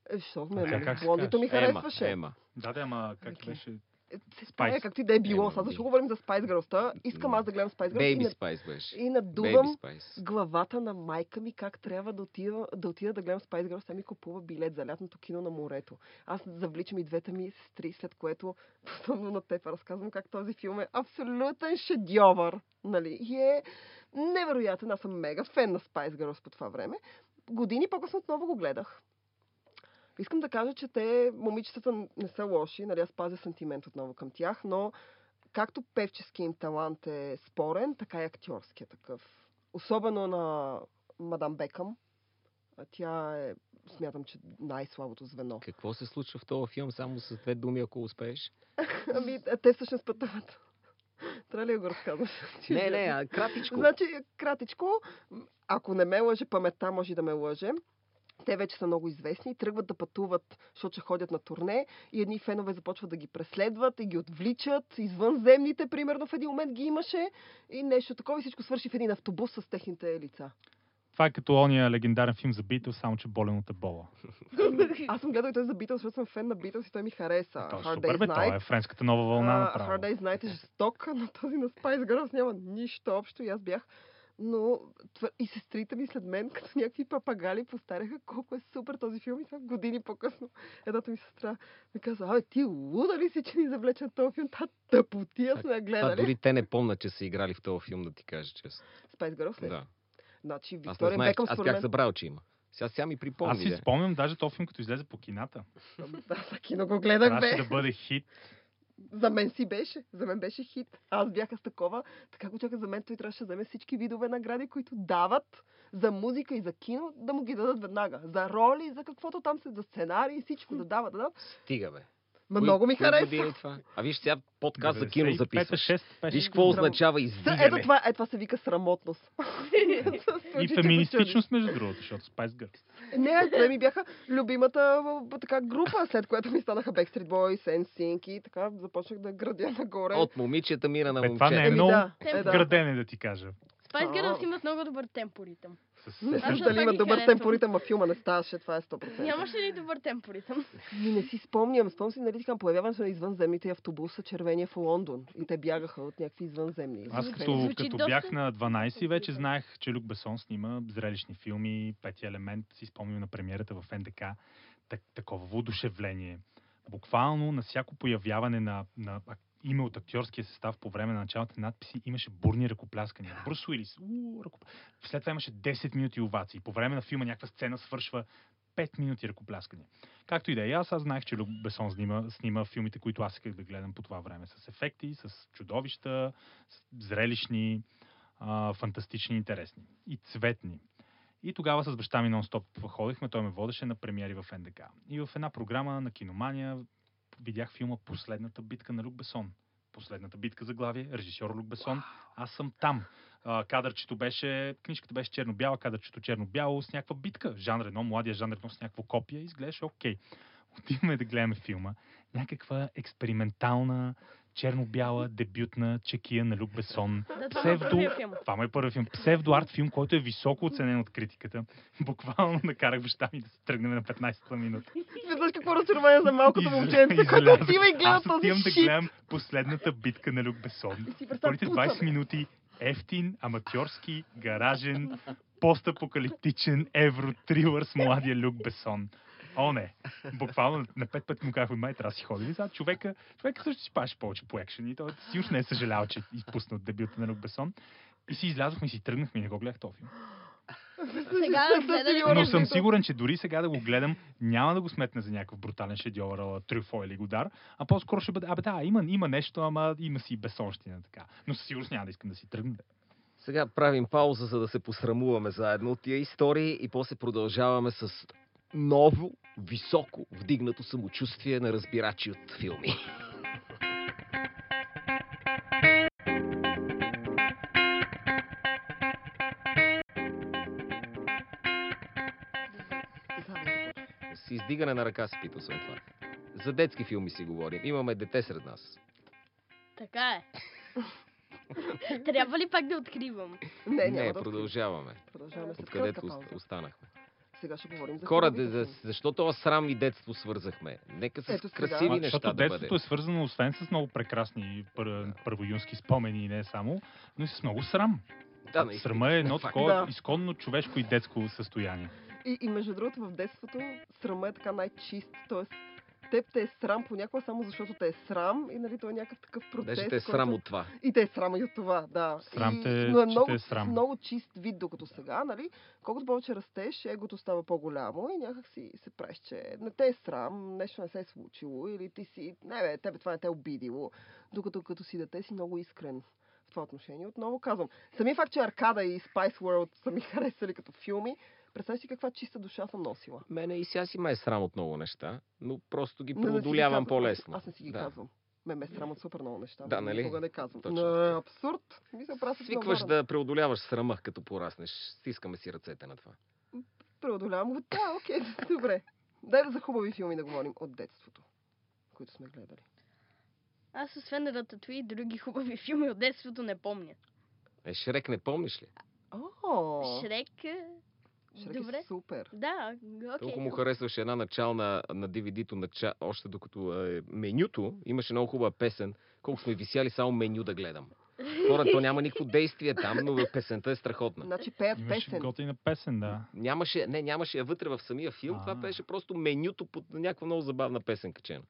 [SPEAKER 2] Е, ме,
[SPEAKER 3] Как-
[SPEAKER 2] нали, блондито ми харесваше.
[SPEAKER 1] Ема.
[SPEAKER 3] Да, да, ама как беше?
[SPEAKER 2] Се
[SPEAKER 3] Spice.
[SPEAKER 2] справя, както и да е било. Сега защо говорим за Spice Girls? Искам аз да гледам Spice Girls и,
[SPEAKER 1] Бейби
[SPEAKER 2] на,
[SPEAKER 1] Спайс беше.
[SPEAKER 2] и надувам главата на майка ми как трябва да отида да, отида да гледам Spice Girls. Тя ми купува билет за лятното кино на морето. Аз завличам и двете ми сестри, след което [LAUGHS] подобно на теб разказвам как този филм е абсолютен шедьовър. Нали? И е невероятен. Аз съм мега фен на Spice Girls по това време. Години по-късно отново го гледах. Искам да кажа, че те, момичетата, не са лоши, нали, аз пазя сантимент отново към тях, но както певчески им талант е спорен, така и актьорския такъв. Особено на мадам Бекъм. А Тя е, смятам, че най-слабото звено.
[SPEAKER 1] Какво се случва в този филм, само с две думи, ако успееш? [LAUGHS]
[SPEAKER 2] Ами, те всъщност пътуват. [LAUGHS] Трябва ли да го разказваш? [LAUGHS]
[SPEAKER 1] Не, не, а кратичко.
[SPEAKER 2] Значи, кратичко, ако не ме лъже паметта, може да ме лъже. Те вече са много известни тръгват да пътуват, защото ще ходят на турне и едни фенове започват да ги преследват и ги отвличат. Извънземните, примерно, в един момент ги имаше и нещо такова и всичко свърши в един автобус с техните лица.
[SPEAKER 3] Това е като ония легендарен филм за Битъл, само че болен от ебола. [LAUGHS]
[SPEAKER 2] Аз съм гледал и той за Beatles, защото съм фен на Beatles и той ми хареса.
[SPEAKER 3] Е
[SPEAKER 2] Hard
[SPEAKER 3] супер, бе, това е френската нова вълна
[SPEAKER 2] А,
[SPEAKER 3] направо.
[SPEAKER 2] Hard Day's Night е жесток, но този на Spice Girls няма нищо общо и аз бях но и сестрите ми след мен, като някакви папагали, повтаряха колко е супер този филм и това години по-късно. Едната ми сестра ми каза, абе ти луда ли си, че ни завлече този филм? Та тъпотия сме гледали.
[SPEAKER 1] дори те не помнят, че са играли в този филм, да ти кажа честно.
[SPEAKER 2] Spice Girls ли?
[SPEAKER 1] Да.
[SPEAKER 2] Значи
[SPEAKER 1] Аз не
[SPEAKER 2] Виктория
[SPEAKER 1] знаех,
[SPEAKER 2] Бекъм
[SPEAKER 1] аз бях
[SPEAKER 2] мен...
[SPEAKER 1] забравил, че има. Сега сега ми припомни.
[SPEAKER 3] Аз си спомням даже този филм, като излезе по кината.
[SPEAKER 2] Да, за кино го гледах,
[SPEAKER 3] Трябваше
[SPEAKER 2] бе.
[SPEAKER 3] да бъде хит.
[SPEAKER 2] За мен си беше. За мен беше хит. Аз бях с такова. Така го чака за мен. Той трябваше да вземе всички видове награди, които дават за музика и за кино, да му ги дадат веднага. За роли, за каквото там се, за сценарий, всичко да дават. Да.
[SPEAKER 1] Стига, бе.
[SPEAKER 2] Ма
[SPEAKER 1] Кои-
[SPEAKER 2] много ми
[SPEAKER 1] е това? А виж сега подкаст за кино
[SPEAKER 3] 95-та,
[SPEAKER 1] записваш.
[SPEAKER 3] 6 беше.
[SPEAKER 1] Виж какво означава издигане.
[SPEAKER 2] ето това, ето това се вика срамотност. [LAUGHS]
[SPEAKER 3] И феминистичност, между другото, защото Spice Girls.
[SPEAKER 2] Не, те ми бяха любимата така група, след което ми станаха Backstreet Boys, NSYNC и така започнах да градя нагоре.
[SPEAKER 1] От момичета мира на
[SPEAKER 3] Бе, това не е
[SPEAKER 1] момчета.
[SPEAKER 3] Много
[SPEAKER 2] е, да.
[SPEAKER 3] градене, да ти кажа.
[SPEAKER 4] Spice Girls
[SPEAKER 2] А.
[SPEAKER 4] имат много добър темпо ритъм.
[SPEAKER 3] С...
[SPEAKER 2] Не знам
[SPEAKER 4] това
[SPEAKER 2] дали има добър темпоритъм, а филма не ставаше, това е 100%.
[SPEAKER 4] Нямаше ли добър темпо ритъм?
[SPEAKER 2] Ми не си спомням. Спомням си, нали така, появяването на извънземните автобуса червения в Лондон. И те бягаха от някакви извънземни.
[SPEAKER 3] Аз като, като бях на 12 вече знаех, че Люк Бесон снима зрелищни филми, Пети елемент, си спомням на премиерата в НДК, так, такова воодушевление. Буквално на всяко появяване на, на име от актьорския състав по време на началните надписи имаше бурни ръкопляскания. Брус Уилис, ръкоп... След това имаше 10 минути овации. По време на филма някаква сцена свършва 5 минути ръкопляскания. Както и да е, аз, аз знаех, че Люк Бесон снима, снима филмите, които аз исках да гледам по това време. С ефекти, с чудовища, с зрелищни, а, фантастични, интересни. И цветни. И тогава с баща ми нон-стоп ходихме, той ме водеше на премиери в НДК. И в една програма на Киномания видях филма Последната битка на Люк Бесон. Последната битка за главие, режисьор Люк Бесон. Аз съм там. А, кадърчето беше, книжката беше черно-бяла, кадърчето черно-бяло с някаква битка. Жан Рено, младия Жан Рено с някакво копие. Изглеждаше окей. Отиваме да гледаме филма. Някаква експериментална, черно-бяла, дебютна чекия на Люк Бесон.
[SPEAKER 4] Да, е
[SPEAKER 3] Псевдо-. Това му е първи филм. Псевдо-арт филм, който е високо оценен от критиката. [LAUGHS] Буквално накарах баща ми да се тръгнем на 15-та минута.
[SPEAKER 2] Виждаш какво разочарование за малкото момченце, което отива и гледа
[SPEAKER 3] Аз
[SPEAKER 2] този
[SPEAKER 3] отивам да гледам последната битка на Люк Бесон. Първите
[SPEAKER 2] пуца,
[SPEAKER 3] 20
[SPEAKER 2] бе.
[SPEAKER 3] минути ефтин, аматьорски, гаражен, постапокалиптичен евротрилър с младия Люк Бесон. О, не. Буквално на пет пъти му казахме, май трябва да си ходи. Сега човека, човека също си паше повече по екшен и той сигурно не е съжалял, че изпусна от дебюта на Люк Бесон. И си излязохме и си тръгнахме и не го гледах този филм.
[SPEAKER 4] Сега гледали
[SPEAKER 2] с-
[SPEAKER 3] Но съм сигурен, че дори сега да го гледам, няма да го сметна за някакъв брутален шедьовър, Трюфо или Годар, а по-скоро ще бъде, абе да, има, има нещо, ама има си и безсонщина така. Но със сигурност няма да искам да си тръгна.
[SPEAKER 1] Сега правим пауза, за да се посрамуваме заедно от тия истории и после продължаваме с ново, високо вдигнато самочувствие на разбирачи от филми. С издигане на ръка си пита, освен това. За детски филми си говорим. Имаме дете сред нас.
[SPEAKER 4] Така е. Трябва ли пак да откривам?
[SPEAKER 2] Не,
[SPEAKER 1] Не,
[SPEAKER 2] няма да
[SPEAKER 1] продължаваме.
[SPEAKER 2] Продължаваме след
[SPEAKER 1] Откъдето останахме.
[SPEAKER 2] Сега ще говорим за
[SPEAKER 1] да,
[SPEAKER 2] филми.
[SPEAKER 1] защо това срам и детство свързахме? Нека с
[SPEAKER 2] Ето сега.
[SPEAKER 1] красиви
[SPEAKER 3] А,
[SPEAKER 1] неща
[SPEAKER 3] защото
[SPEAKER 1] да бъде.
[SPEAKER 3] детството е свързано освен с много прекрасни пър, първоюнски спомени и не само, но и с много срам.
[SPEAKER 1] Да, наистина.
[SPEAKER 3] Срама е едно такова
[SPEAKER 2] Да.
[SPEAKER 3] изконно човешко и детско състояние.
[SPEAKER 2] И, и между другото, в детството срама е така най-чист. Тоест, теб те е срам понякога само защото те е срам и нали, той е някакъв такъв процес.
[SPEAKER 1] Даже те е
[SPEAKER 2] който-
[SPEAKER 1] срам от това.
[SPEAKER 2] И те е срам и от това, да.
[SPEAKER 3] Срам
[SPEAKER 2] и,
[SPEAKER 3] те,
[SPEAKER 2] но е
[SPEAKER 3] че
[SPEAKER 2] много,
[SPEAKER 3] те е срам.
[SPEAKER 2] много чист вид, докато сега, нали? Колкото повече растеш, егото става по-голямо и някак си се правиш, че не те е срам, нещо не се е случило или ти си, не бе, тебе това не те е обидило. Докато като си дете си много искрен в това отношение. Отново казвам, самия факт, че Аркада и Spice World са ми харесали като филми, представи си каква чиста душа съм носила.
[SPEAKER 1] Мене и сега си ме е срам от много неща, но просто ги преодолявам по-лесно.
[SPEAKER 2] Аз не си ги
[SPEAKER 1] да.
[SPEAKER 2] казвам. Ме ме е срам от супер много неща.
[SPEAKER 1] Да, нали?
[SPEAKER 2] Никога не казвам.
[SPEAKER 1] Точно така.
[SPEAKER 2] абсурд. Се
[SPEAKER 1] Свикваш да преодоляваш срама, като пораснеш. Стискаме си ръцете на това.
[SPEAKER 2] Преодолявам го. Да, окей, [LAUGHS] добре. Дай да за хубави филми да говорим от детството, които сме гледали.
[SPEAKER 4] Аз освен Рататуи и други хубави филми от детството не помня.
[SPEAKER 1] Е, Шрек не помниш ли?
[SPEAKER 2] О,
[SPEAKER 4] Шрек.
[SPEAKER 2] Шрек
[SPEAKER 4] Добре.
[SPEAKER 2] е супер.
[SPEAKER 4] Да, окей.
[SPEAKER 1] Толкова му харесваше една начална на DVD-то, нача... още докато е, менюто, имаше много хубава песен. Колко сме висяли само меню да гледам. Хора, то няма никакво действие там, но песента е страхотна.
[SPEAKER 2] Значи пеят
[SPEAKER 3] Имаше
[SPEAKER 2] песен.
[SPEAKER 3] готина песен, да.
[SPEAKER 1] Нямаше, не, нямаше я вътре в самия филм, това
[SPEAKER 3] А.
[SPEAKER 1] беше просто менюто под някаква много забавна песен качена.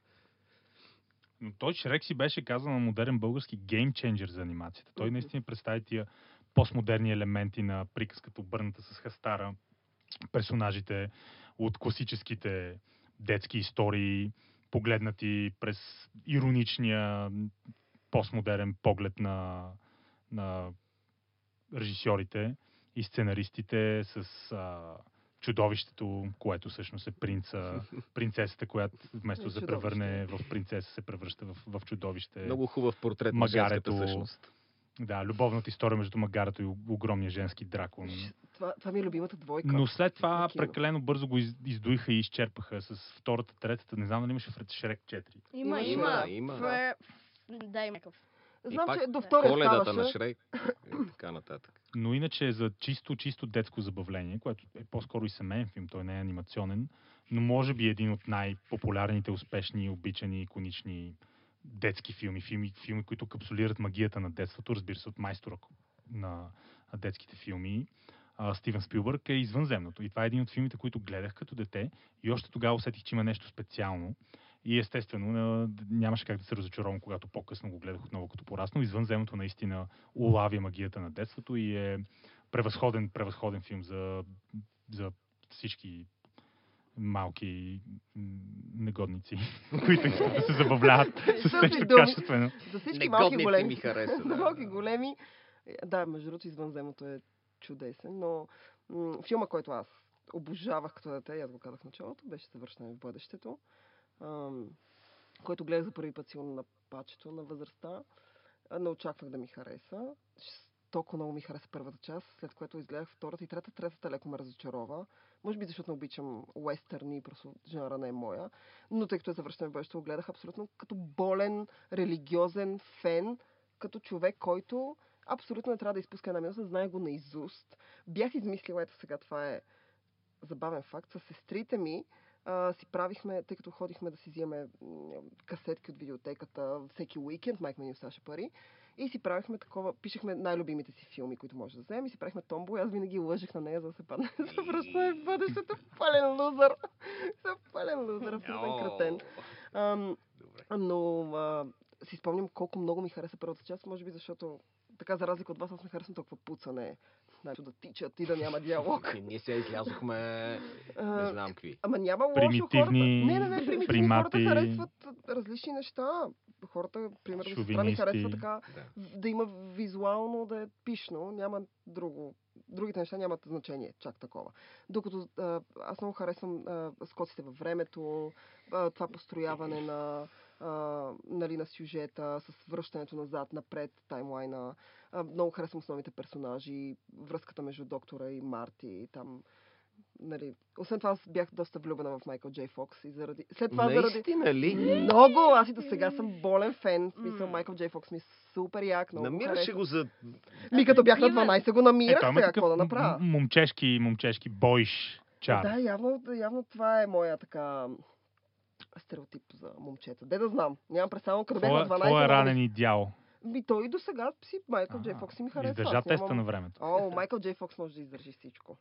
[SPEAKER 3] Но той Шрек си беше казан на модерен български геймченджер за анимацията. Той наистина представи тия постмодерни елементи на приказката обърната с хастара, персонажите от класическите детски истории, погледнати през ироничния постмодерен поглед на, на режисьорите и сценаристите с а, чудовището, което всъщност е принца, принцесата, която вместо да се превърне в принцеса, се превръща в, в чудовище.
[SPEAKER 1] Много хубав портрет на
[SPEAKER 3] Магарето.
[SPEAKER 1] женската същност.
[SPEAKER 3] Да, любовната история между магарето и огромния женски дракон.
[SPEAKER 2] Това, това ми е любимата двойка.
[SPEAKER 3] Но след това прекалено бързо го из, издуиха и изчерпаха с втората, третата. Не знам дали имаше в Шрек 4.
[SPEAKER 4] Има, има.
[SPEAKER 1] да, има.
[SPEAKER 4] Фре- Да, има такъв.
[SPEAKER 2] Знам,
[SPEAKER 1] пак
[SPEAKER 2] че до втория
[SPEAKER 1] Коледата
[SPEAKER 2] ставаше.
[SPEAKER 1] на Шрек [LAUGHS] и така нататък.
[SPEAKER 3] Но иначе за чисто, чисто детско забавление, което е по-скоро и семейен филм, той не е анимационен, но може би е един от най-популярните, успешни, обичани, иконични детски филми, филми, филми, които капсулират магията на детството, разбира се, от майстора на детските филми. А, Стивен Спилбърг е извънземното. И това е един от филмите, които гледах като дете и още тогава усетих, че има нещо специално. И естествено, нямаше как да се разочаровам, когато по-късно го гледах отново като пораснал. Извънземното наистина улавя магията на детството и е превъзходен, превъзходен филм за, за всички малки негодници, [LAUGHS] които искат да се забавляват [LAUGHS] с нещо качествено.
[SPEAKER 2] За всички малки големи.
[SPEAKER 1] ми хареса. [LAUGHS] Да.
[SPEAKER 2] малки големи. Да, между другото, извънземното е чудесен, но м- филма, който аз обожавах като дете, и аз го казах в началото, беше Завършване в бъдещето, ам, който гледах за първи път силно на пачето на възрастта. Не очаквах да ми хареса. Толкова много ми хареса първата част, след което изгледах втората и трета. Третата леко ме разочарова. Може би защото не обичам уестърни, просто жанра не е моя. Но тъй като е завършване в бъдещето, го гледах абсолютно като болен, религиозен фен, като човек, който абсолютно не трябва да изпуска една минута, знае го наизуст. Бях измислила, ето сега това е забавен факт, с сестрите ми а, си правихме, тъй като ходихме да си взимаме касетки от видеотеката всеки уикенд, майка ми ни оставаше пари, и си правихме такова, пишехме най-любимите си филми, които може да вземем и си правихме томбо. Аз винаги лъжех на нея, за да се падне [LAUGHS] за връщане в бъдещето. Пълен лузър. Съм [LAUGHS] пълен лузър, абсолютен. Ам,
[SPEAKER 1] Добре.
[SPEAKER 2] но а, си спомням колко много ми хареса първата част, може би защото така за разлика от вас, аз не харесвам толкова пуцане. Значи да тичат и да няма диалог.
[SPEAKER 1] Е, Ние сега излязохме, не знам какви.
[SPEAKER 2] Ама няма лошо
[SPEAKER 3] Примитивни
[SPEAKER 2] хората. Не, не, не, примитивни
[SPEAKER 3] примати.
[SPEAKER 2] хората харесват различни неща. Хората, примерно, сестра ми харесва така
[SPEAKER 1] Да.
[SPEAKER 2] да има визуално да е пишно, няма друго. Другите неща нямат значение, чак такова. Докато а, аз много харесвам а, скоците във времето, а, това построяване на, а, нали, на сюжета, с връщането назад, напред, таймлайна. А, много харесвам основните персонажи, връзката между доктора и Марти, там Нали, освен това, аз бях доста влюбена в Майкъл Джей Фокс и заради... След това заради...
[SPEAKER 1] Наистина ли?
[SPEAKER 2] Много! Аз и до сега съм болен фен. Смисъл. Майкъл Джей Фокс ми е супер як. Много го
[SPEAKER 1] Намираше го за...
[SPEAKER 2] Ми като бях на
[SPEAKER 4] Например.
[SPEAKER 2] 12 го намирах,
[SPEAKER 3] има
[SPEAKER 2] сега какво да направя?
[SPEAKER 3] м- момчешки, момчешки бойш чар.
[SPEAKER 2] Да, явно, явно това е моя така стереотип за момчета. Де да знам. Нямам представа, като бях на
[SPEAKER 3] Твоя,
[SPEAKER 2] 12.
[SPEAKER 3] твоя
[SPEAKER 2] много ми-
[SPEAKER 3] ранен идеал.
[SPEAKER 2] Ми той и до сега си Майкъл Джей Фокс си ми харесва.
[SPEAKER 3] Издържа
[SPEAKER 2] Аз
[SPEAKER 3] теста
[SPEAKER 2] нямам-
[SPEAKER 3] на времето.
[SPEAKER 2] О, Майкъл Джей Фокс може да издържи всичко.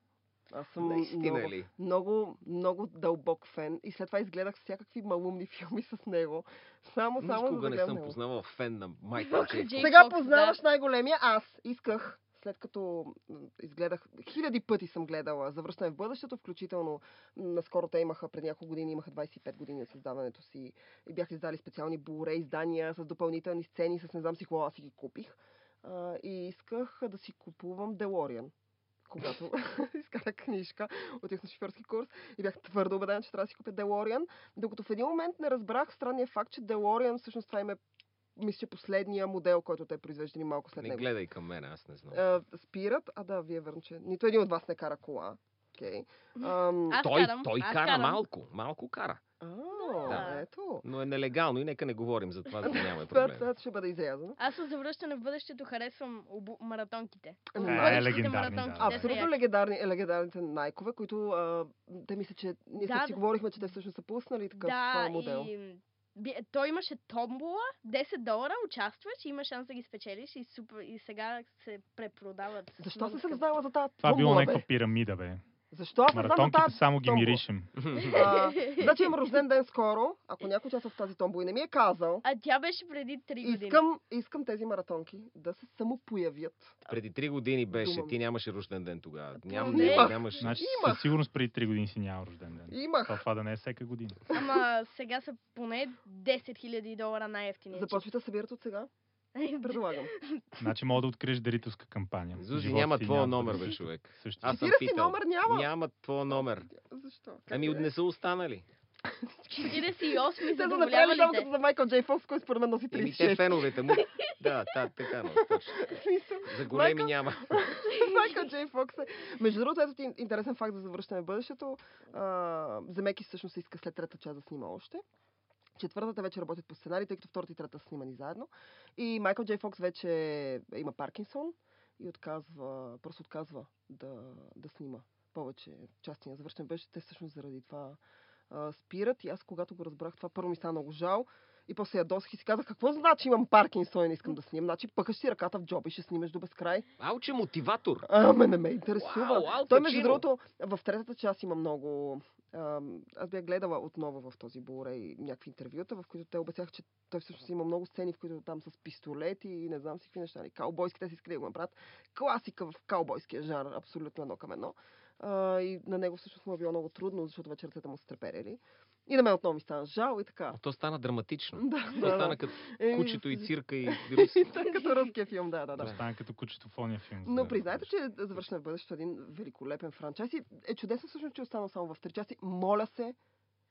[SPEAKER 2] Аз съм
[SPEAKER 1] Наистина
[SPEAKER 2] много,
[SPEAKER 1] ли?
[SPEAKER 2] много, много дълбок фен. И след това изгледах всякакви малумни филми с него. Само, само
[SPEAKER 1] Никога
[SPEAKER 2] да
[SPEAKER 1] не съм
[SPEAKER 2] него.
[SPEAKER 1] познавал фен на Майкъл Джей.
[SPEAKER 2] Сега познаваш най-големия. Аз исках, след като изгледах, хиляди пъти съм гледала Завръщане в бъдещето, включително наскоро те имаха, преди няколко години имаха 25 години от създаването си и бяха издали специални Blu-ray издания с допълнителни сцени, с не знам си аз си ги купих. А, и исках да си купувам Делориан когато [LAUGHS] изкарах книжка, отих на шофьорски курс и бях твърдо убедена, че трябва да си купя Делориан, докато в един момент не разбрах странния факт, че Делориан всъщност това им е мисля, последния модел, който те произвеждали малко след
[SPEAKER 1] Не
[SPEAKER 2] него.
[SPEAKER 1] гледай към мен, аз не знам.
[SPEAKER 2] А, спират. А, да, вие върна, че нито един от вас не кара кола. Okay. Ам,
[SPEAKER 4] Аз
[SPEAKER 1] той
[SPEAKER 4] карам,
[SPEAKER 1] той
[SPEAKER 4] аз
[SPEAKER 1] кара
[SPEAKER 4] карам.
[SPEAKER 1] малко. Малко кара.
[SPEAKER 2] А,
[SPEAKER 4] Да.
[SPEAKER 2] ето.
[SPEAKER 1] Но е нелегално и нека не говорим за това, за да нямаме проблем.
[SPEAKER 2] това ще бъде изрязано.
[SPEAKER 4] Аз от завръщане в бъдещето харесвам обу... маратонките.
[SPEAKER 2] Ами,
[SPEAKER 3] Е,
[SPEAKER 2] Бъдещите
[SPEAKER 3] легендарни,
[SPEAKER 4] маратонки,
[SPEAKER 3] да.
[SPEAKER 2] Абсолютно легендарни, легендарните найкове, които а, те мисля, че ние
[SPEAKER 4] Да,
[SPEAKER 2] си говорихме, че те всъщност са пуснали такъв
[SPEAKER 4] да,
[SPEAKER 2] модел.
[SPEAKER 4] и той имаше томбола, 10 долара, участваш и има шанс да ги спечелиш и, супер, и сега се препродават.
[SPEAKER 2] Защо съм се знала за тази
[SPEAKER 3] Това било
[SPEAKER 2] томбола,
[SPEAKER 3] някаква пирамида, бе.
[SPEAKER 2] Защо аз
[SPEAKER 3] Маратонките
[SPEAKER 2] тази
[SPEAKER 3] само ги
[SPEAKER 2] томбола?
[SPEAKER 3] миришем. [LAUGHS]
[SPEAKER 2] А, Значи имам рожден ден скоро. Ако някой участва в тази томбола и не ми е казал,
[SPEAKER 4] А тя беше преди 3 години.
[SPEAKER 2] искам, искам тези маратонки да се самопоявят.
[SPEAKER 1] Преди три години беше,
[SPEAKER 2] Думам.
[SPEAKER 1] ти нямаше рожден ден тогава. Ням,
[SPEAKER 4] Не.
[SPEAKER 1] нямаш.
[SPEAKER 3] Значи
[SPEAKER 2] Имах.
[SPEAKER 3] със сигурност преди 3 години си няма рожден ден.
[SPEAKER 2] Имах.
[SPEAKER 3] Това, това да не е всека година.
[SPEAKER 4] Ама сега са поне 10 000 долара най-ефтиният.
[SPEAKER 2] Започвайте да събират от сега. Предлагам. [LAUGHS]
[SPEAKER 3] Значи мога да откриеш дарителска кампания.
[SPEAKER 1] Зузи
[SPEAKER 3] Живот
[SPEAKER 1] няма твоя
[SPEAKER 3] няма да
[SPEAKER 1] номер, бе, човек.
[SPEAKER 3] Същото.
[SPEAKER 1] Аз съм
[SPEAKER 2] 40
[SPEAKER 1] питал.
[SPEAKER 2] номер няма.
[SPEAKER 1] Няма твоя номер.
[SPEAKER 2] Защо? Как
[SPEAKER 1] Ами
[SPEAKER 2] да е?
[SPEAKER 1] не са останали.
[SPEAKER 4] 48
[SPEAKER 2] Те са направили
[SPEAKER 4] те.
[SPEAKER 2] като за Майкъл Джей Фокс, който според мен носи
[SPEAKER 1] Еми те
[SPEAKER 2] 36.
[SPEAKER 1] феновете му. Да, да, така, но, точно. За големи
[SPEAKER 2] Майкъл-
[SPEAKER 1] няма. [LAUGHS]
[SPEAKER 2] Майкъл Джей Фокс е. Между другото, ето ти интересен факт за завръщане в бъдещето. А, Земеки всъщност иска след трета част да снима още. Четвъртата вече работят по сценарий, тъй като втората и трета са снимани заедно. И Майкъл Джей Фокс вече има Паркинсон и отказва, просто отказва да, да снима повече части на завършен беше. Те всъщност заради това а, спират. И аз, когато го разбрах, това първо ми стана много жал. И после ядосах и си казах, какво значи имам Паркинсон и не искам да снимам? Значи пъкаш си ръката в джоба и ще снимаш до безкрай.
[SPEAKER 1] Ауче мотиватор.
[SPEAKER 2] Ама не ме интересува.
[SPEAKER 1] Ал
[SPEAKER 2] Той, между другото, в третата част има много... Аз бях гледала отново в този Blu-ray някакви интервюта, в които те обясняха, че той всъщност има много сцени, в които там с пистолети и не знам си какви неща. нали, Каубойски, те си искали да го направят. Класика в каубойския жанр, абсолютно едно към едно. А, и на него всъщност му е било много трудно, защото вече ръцете му са треперели. И на мен отново ми стана жал и така.
[SPEAKER 1] А То стана драматично.
[SPEAKER 2] Да,
[SPEAKER 1] То
[SPEAKER 2] да,
[SPEAKER 1] стана
[SPEAKER 2] да.
[SPEAKER 1] като
[SPEAKER 2] Еми,
[SPEAKER 1] кучето и цирка и [LAUGHS] вирус.
[SPEAKER 2] И така, като руския филм, да, да, да.
[SPEAKER 3] Стане като кучето в ония филм.
[SPEAKER 2] Но признайте, че завършва в бъдещето един великолепен франчайз и е чудесно всъщност, че е останал само в три части. Моля се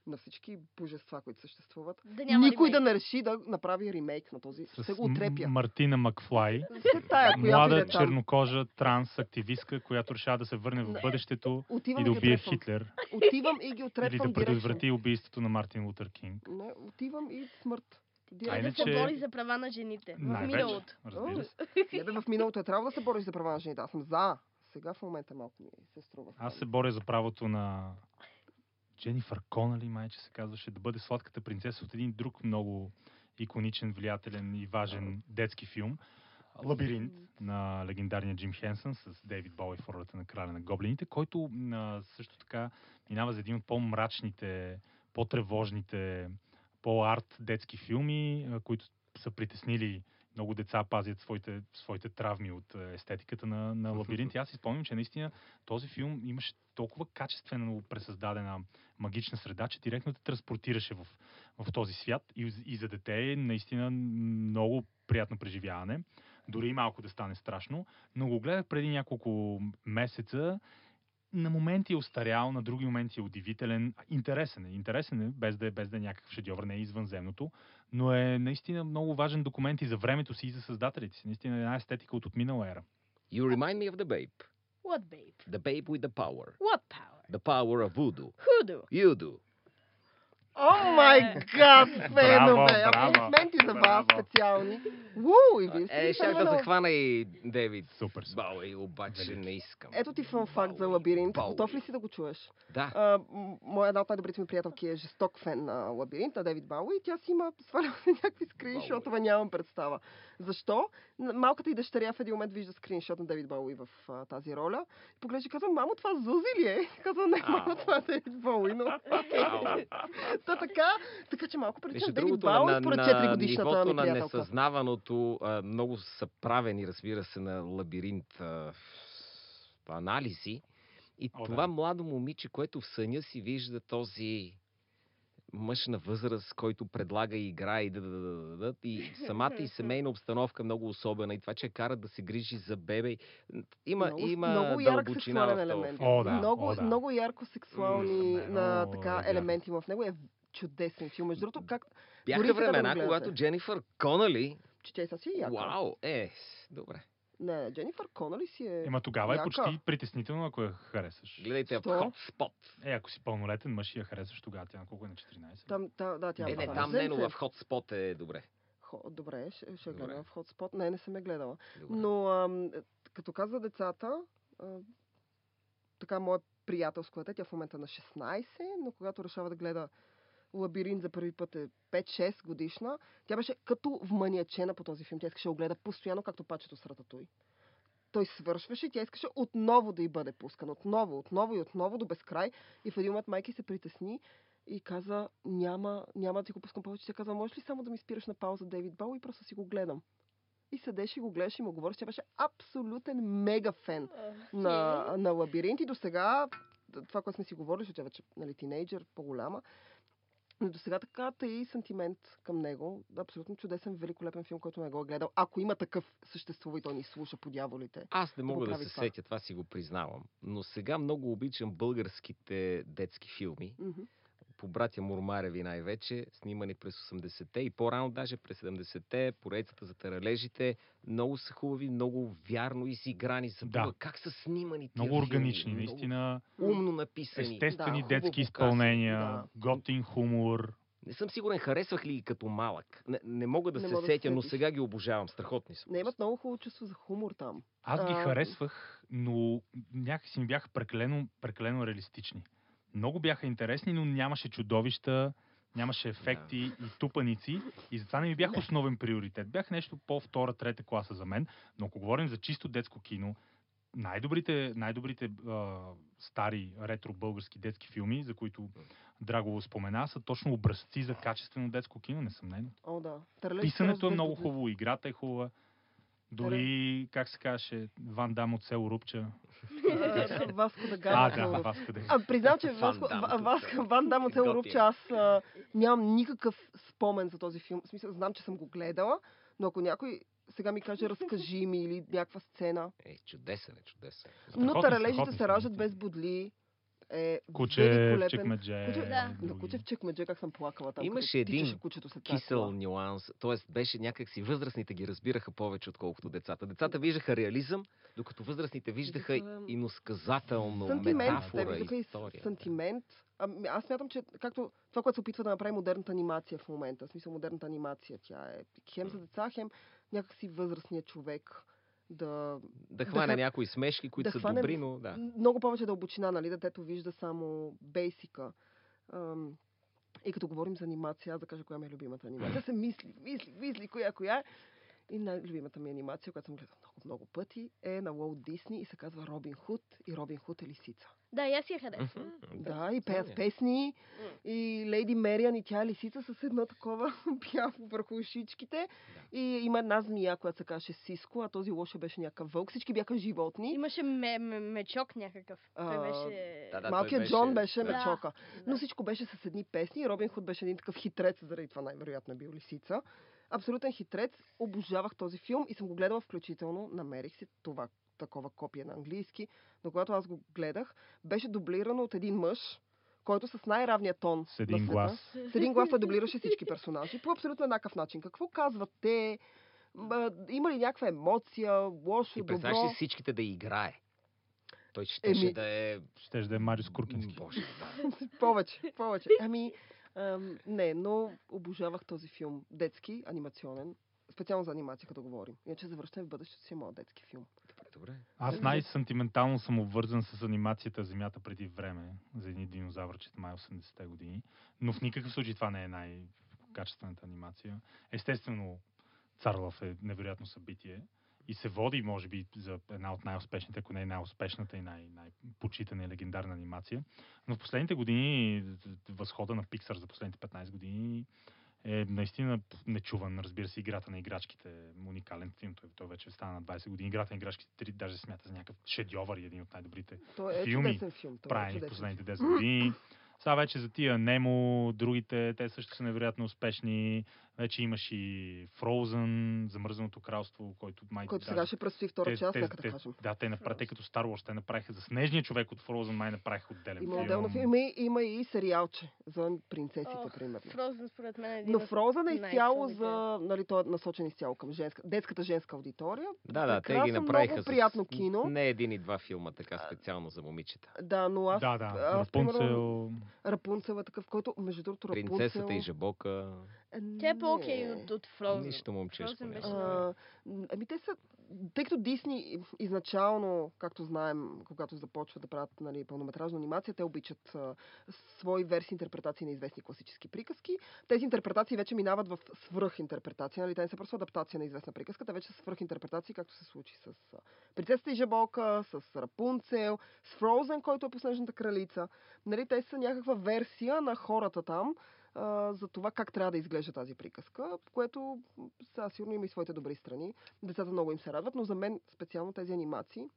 [SPEAKER 2] на всички божества, които съществуват.
[SPEAKER 4] Да няма
[SPEAKER 2] Никой да
[SPEAKER 4] ремейк.
[SPEAKER 2] не реши да направи ремейк на този.
[SPEAKER 3] С
[SPEAKER 2] Ще го отрепя.
[SPEAKER 3] Мартина Макфлай,
[SPEAKER 2] тая, да
[SPEAKER 3] млада
[SPEAKER 2] е
[SPEAKER 3] чернокожа транс активистка, която решава да се върне в бъдещето
[SPEAKER 2] Отивам
[SPEAKER 3] и да убие
[SPEAKER 2] отрепвам.
[SPEAKER 3] Хитлер.
[SPEAKER 2] Отивам и ги
[SPEAKER 3] Или
[SPEAKER 2] отрепвам
[SPEAKER 3] да
[SPEAKER 2] директно.
[SPEAKER 3] предотврати убийството на Мартин Лутър Кинг.
[SPEAKER 2] Не, отивам и смърт.
[SPEAKER 3] А
[SPEAKER 4] Да се бори за права на жените. В миналото.
[SPEAKER 3] разбира се.
[SPEAKER 2] Не, бе, в миналото е трябвало да се бориш за права на жените. Аз съм за. Сега в момента малко ми се струва.
[SPEAKER 3] Аз се боря за правото на Дженифър Конали, майче се казваше, да бъде сладката принцеса от един друг много иконичен, влиятелен и важен детски филм. Лабиринт на легендарния Джим Хенсън с Дейвид Боуи в ролята на краля на гоблините, който а, също така минава за един от по-мрачните, по-тревожните, по-арт детски филми, които са притеснили много деца пазят своите, своите травми от е, естетиката на, на лабиринт. И аз си спомням, че наистина този филм имаше толкова качествено пресъздадена магична среда, че директно те транспортираше в, в този свят. И, и за дете е наистина много приятно преживяване. Дори и малко да стане страшно. Но го гледах преди няколко месеца. На моменти е устарял, на други моменти е удивителен. Интересен е. Интересен е, без да е, без да е някакъв шедьовър, не е извънземното. Но е наистина много важен документ и за времето си, и за създателите си. Наистина е една естетика от отминала ера.
[SPEAKER 1] You remind me of the babe.
[SPEAKER 4] What babe?
[SPEAKER 1] The babe with the power.
[SPEAKER 4] What power?
[SPEAKER 1] The power of voodoo.
[SPEAKER 4] Who do?
[SPEAKER 1] You do.
[SPEAKER 2] О май гад, фенове! Аплодисменти за вас
[SPEAKER 3] Браво.
[SPEAKER 2] специални. Уу, и вие сте
[SPEAKER 1] Е, щях да захвана и Дейвид
[SPEAKER 3] Супер. супер.
[SPEAKER 1] Бауи, обаче не искам.
[SPEAKER 2] Ето ти фан факт за лабиринт.
[SPEAKER 1] Бауи.
[SPEAKER 2] Готов ли си да го чуеш?
[SPEAKER 1] Да.
[SPEAKER 2] Моя една от най-добрите ми приятелки е жесток фен на Лабиринт, на Девид Бауи. И тя си има сваляла някакви скриншотове, нямам представа. Защо? Малката и дъщеря в един момент вижда скриншот на Девид Бауи в а, тази роля. И поглежда и казва, мамо, това Зузи ли е? Казва, не, мамо, това е Девид Бауи, но... [LAUGHS] [LAUGHS] Та така, така че малко
[SPEAKER 1] другото,
[SPEAKER 2] Бауи
[SPEAKER 1] на,
[SPEAKER 2] според
[SPEAKER 1] на
[SPEAKER 2] 4 годишната
[SPEAKER 1] нивото
[SPEAKER 2] ми
[SPEAKER 1] на несъзнаваното, много са правени, разбира се, на лабиринт а, анализи. И
[SPEAKER 3] О,
[SPEAKER 1] това
[SPEAKER 3] да.
[SPEAKER 1] младо момиче, което в съня си вижда този мъж на възраст, който предлага и играе и да, да, да, да, да, и самата и семейна обстановка много особена и това, че я кара да се грижи за бебе. Има,
[SPEAKER 2] много,
[SPEAKER 1] има
[SPEAKER 2] много ярък сексуален елемент.
[SPEAKER 3] О, да.
[SPEAKER 2] много,
[SPEAKER 3] да.
[SPEAKER 2] много ярко сексуални
[SPEAKER 3] М,
[SPEAKER 2] на, така,
[SPEAKER 3] ярко.
[SPEAKER 2] елементи в него. Е чудесен филм. Между другото, как...
[SPEAKER 1] Бяха
[SPEAKER 2] да
[SPEAKER 1] времена,
[SPEAKER 2] гледате.
[SPEAKER 1] когато Дженифър Конали...
[SPEAKER 2] Че тя са си яка.
[SPEAKER 1] Вау, е, добре.
[SPEAKER 2] Не, Дженифър Конали си е...
[SPEAKER 3] Ема тогава е
[SPEAKER 2] яка.
[SPEAKER 3] почти притеснително, ако я харесаш.
[SPEAKER 1] Гледайте в? Hotspot.
[SPEAKER 3] Е, ако си пълнолетен мъж и я харесаш, тогава тя на колко е на 14?
[SPEAKER 2] Там, та, да, тя
[SPEAKER 3] Е,
[SPEAKER 1] Не, там не, но в Hotspot е добре.
[SPEAKER 2] Хо, добре, ще, ще
[SPEAKER 1] Добре.
[SPEAKER 2] гледам в Hotspot. Не, не съм я гледала.
[SPEAKER 1] добре.
[SPEAKER 2] Но ам, е, като каза децата, а, така моя приятелско дете, тя в момента е на 16, но когато решава да гледа Лабиринт за първи път е 5-6 годишна, тя беше като вманиачена по този филм. Тя искаше да го гледа постоянно, както пачето с Рататуй. Той свършваше и тя искаше отново да й бъде пускан. Отново, отново и отново до безкрай. И в един момент майки се притесни и каза, няма, няма да ти го пускам повече. Тя каза, можеш ли само да ми спираш на пауза Дейвид Бау и просто си го гледам. И седеше и го гледаше и му говореше. Тя беше абсолютен мега фен на, на лабиринт и до сега, това, което сме си говорили, защото тя вече нали, тинейджър, по-голяма, но до сега така и сантимент към него. Абсолютно чудесен, великолепен филм, който не го е гледал. Ако има такъв, съществува и той ни слуша по дяволите.
[SPEAKER 1] Аз не
[SPEAKER 2] да
[SPEAKER 1] мога да, се
[SPEAKER 2] това.
[SPEAKER 1] сетя, това си го признавам. Но сега много обичам българските детски филми.
[SPEAKER 2] Мгм.
[SPEAKER 1] По братя Мурмареви най-вече, снимани през 80-те и по-рано даже през 70-те, поредицата за таралежите. Много са хубави, много вярно изиграни. Забуга
[SPEAKER 3] Да.
[SPEAKER 1] как са снимани тия
[SPEAKER 3] Много
[SPEAKER 1] филми.
[SPEAKER 3] органични,
[SPEAKER 1] Много
[SPEAKER 3] наистина.
[SPEAKER 1] Умно написани.
[SPEAKER 3] Естествени
[SPEAKER 2] Да,
[SPEAKER 3] детски изпълнения,
[SPEAKER 2] Да.
[SPEAKER 3] готин хумор.
[SPEAKER 1] Не съм сигурен, харесвах ли ги като малък. Не, не мога да
[SPEAKER 2] Не
[SPEAKER 1] се
[SPEAKER 2] мога да се
[SPEAKER 1] сетя, но
[SPEAKER 2] сетиш.
[SPEAKER 1] сега ги обожавам. Страхотни са.
[SPEAKER 2] Не имат много хубаво чувство за хумор там.
[SPEAKER 3] Аз ги
[SPEAKER 2] А,
[SPEAKER 3] харесвах, но някакси ми бяха прекалено, прекалено реалистични. Много бяха интересни, но нямаше чудовища, нямаше ефекти и тупаници. И затова не ми бях основен приоритет. Бях нещо по-втора, трета класа за мен. Но ако говорим за чисто детско кино, най-добрите, най-добрите а, стари ретро български детски филми, за които Драго спомена, са точно образци за качествено детско кино, несъмнено.
[SPEAKER 2] О, да.
[SPEAKER 3] Писането е много хубаво, играта е хубава. Дори, как се казваше, Ван Дам от село Рупча.
[SPEAKER 2] А, Васко да
[SPEAKER 3] А,
[SPEAKER 2] Гама.
[SPEAKER 3] да, вас къде.
[SPEAKER 2] А, признам, че
[SPEAKER 1] Ван
[SPEAKER 2] Васко. Васко, Ван Дам от село. Рупче, аз а, нямам никакъв спомен за този филм. В смисъл, знам, че съм го гледала, но ако някой сега ми каже, разкажи ми или някаква сцена.
[SPEAKER 1] Е, чудесен е, чудесен.
[SPEAKER 2] Но таралежите се раждат без бодли. Е
[SPEAKER 3] Куче в
[SPEAKER 2] великолепен.
[SPEAKER 3] чекмедже.
[SPEAKER 2] Куче,
[SPEAKER 4] Да.
[SPEAKER 2] На
[SPEAKER 3] други.
[SPEAKER 2] куче в чекмедже, как съм плакала там.
[SPEAKER 1] Имаше един Кисел
[SPEAKER 2] кола.
[SPEAKER 1] нюанс, т.е. беше някакси възрастните ги разбираха повече, отколкото децата. Децата виждаха реализъм, докато възрастните виждаха
[SPEAKER 2] Виждаха,
[SPEAKER 1] иносказателно,
[SPEAKER 2] Сантимент, те
[SPEAKER 1] метафора,
[SPEAKER 2] виждаха и
[SPEAKER 1] история.
[SPEAKER 2] сантимент. Ами, аз смятам, че както това, което се опитва да направи модерната анимация в момента, в смисъл модерната анимация, тя е хем за деца, хем някакси възрастният човек да
[SPEAKER 1] Да хване
[SPEAKER 2] да-
[SPEAKER 1] някои смешки, които
[SPEAKER 2] да
[SPEAKER 1] са
[SPEAKER 2] хване
[SPEAKER 1] добри, но да.
[SPEAKER 2] много повече дълбочина, нали? Детето вижда само бейсика. Ам, и като говорим за анимация, аз да кажа коя ми е любимата анимация. се мисли, мисли, мисли, коя, коя. И най-любимата ми анимация, която съм гледала много, много пъти, е на Уолт Дисни и се казва Робин Худ. И Робин Худ е лисица.
[SPEAKER 4] Да, и аз я харесвам.
[SPEAKER 1] Мгм,
[SPEAKER 2] Да, и пеят
[SPEAKER 1] я.
[SPEAKER 2] песни. И Лейди Мериан и тя е лисица с едно такова [LAUGHS] бяло върху ушичките. И има една змия, която се каже Сиско, а този лоша беше някакъв вълк. Всички бяха животни.
[SPEAKER 4] Имаше ме, ме, мечок някакъв. Той беше...
[SPEAKER 1] да, да.
[SPEAKER 2] Малкият
[SPEAKER 1] той
[SPEAKER 2] Джон
[SPEAKER 1] беше-
[SPEAKER 2] беше
[SPEAKER 1] да.
[SPEAKER 2] мечока.
[SPEAKER 4] Да.
[SPEAKER 2] Но всичко беше с едни песни. и Робин Худ беше един такъв хитрец, заради това най-вероятно е бил лисица. Абсолютен хитрец. Обожавах този филм и съм го гледала включително. Намерих си това такова копие на английски. Но когато аз го гледах, беше дублирано от един мъж, който с най-равния тон
[SPEAKER 3] С един
[SPEAKER 2] на света,
[SPEAKER 3] глас.
[SPEAKER 2] С един глас той дублираше всички персонажи по абсолютно еднакъв начин. Какво казват те? Има ли някаква емоция, лошо,
[SPEAKER 1] И представяш
[SPEAKER 2] добро?
[SPEAKER 1] ли всичките да играе? Той щеше
[SPEAKER 2] Еми-
[SPEAKER 1] да е...
[SPEAKER 3] Щеше да е Мариус Куркински.
[SPEAKER 1] Боже, да. [LAUGHS]
[SPEAKER 2] повече, повече. Ами, ам, не, но обожавах този филм. Детски, анимационен. Специално за анимация, като говорим. Иначе завръщане в бъдещето си е моят детски филм.
[SPEAKER 1] Добре.
[SPEAKER 3] Аз най-сантиментално съм обвързан с анимацията Земята преди време за едни динозавърчета май 80-те години. Но в никакъв случай това не е най-качествената анимация. Естествено, Царлав е невероятно събитие и се води, може би, за една от най-успешните, ако не е най-успешната и най- най-почитана и легендарна анимация. Но в последните години, възхода на Pixar за последните 15 години е наистина нечуван. Разбира се, играта на играчките е уникален филм. Той, той вече стана на 20 години. Играта на играчките три даже се смята за някакъв шедьовър и един от най-добрите
[SPEAKER 2] Той е
[SPEAKER 3] Филми,
[SPEAKER 2] филм. Е
[SPEAKER 3] правени в последните
[SPEAKER 2] филм.
[SPEAKER 3] 10 години. Сега вече за тия Немо, другите, те също са невероятно успешни. Вече имаш и Frozen, Замръзаното кралство, който май...
[SPEAKER 2] Който
[SPEAKER 3] да,
[SPEAKER 2] сега ще предстои втора
[SPEAKER 3] те-
[SPEAKER 2] част,
[SPEAKER 3] те-
[SPEAKER 2] нека да кажем.
[SPEAKER 3] Да, те направиха, те като Star Wars, те направиха за Снежния човек от Frozen, май направиха отделен
[SPEAKER 2] Има
[SPEAKER 3] филм.
[SPEAKER 2] отделно филм. Има, и- има и сериалче за принцесите,
[SPEAKER 4] Ох,
[SPEAKER 2] примерно.
[SPEAKER 4] Frozen според мен е един
[SPEAKER 2] Но Фрозън е изцяло за... Нали, той е насочен изцяло към женска, детската женска аудитория.
[SPEAKER 1] Да, да, те ги направиха
[SPEAKER 2] много
[SPEAKER 1] с
[SPEAKER 2] приятно кино.
[SPEAKER 1] не един и два филма, така специално за момичета.
[SPEAKER 2] Да, но аз...
[SPEAKER 3] Да, да.
[SPEAKER 2] аз, примерно,
[SPEAKER 3] Рапунцел.
[SPEAKER 2] Рапунцел е такъв, който, между другото, Рапунцел...
[SPEAKER 1] Принцесата и жабока.
[SPEAKER 4] Тя е по-окей от, от Frozen.
[SPEAKER 1] Нищо момчешко
[SPEAKER 4] беше
[SPEAKER 2] А, ами те са... Тъй като Дисни изначално, както знаем, когато започват да правят нали, пълнометражна анимация, те обичат а, свои версии интерпретации на известни класически приказки. Тези интерпретации вече минават в свръхинтерпретация. Нали? Те не са просто адаптация на известна приказка, те вече са свръхинтерпретации, както се случи с а, Принцесата и Жабока, с Рапунцел, с Фроузен, който е последната кралица. Нали? Те са някаква версия на хората там, за това как трябва да изглежда тази приказка, което сега сигурно има и своите добри страни. Децата много им се радват, но за мен специално тези анимации,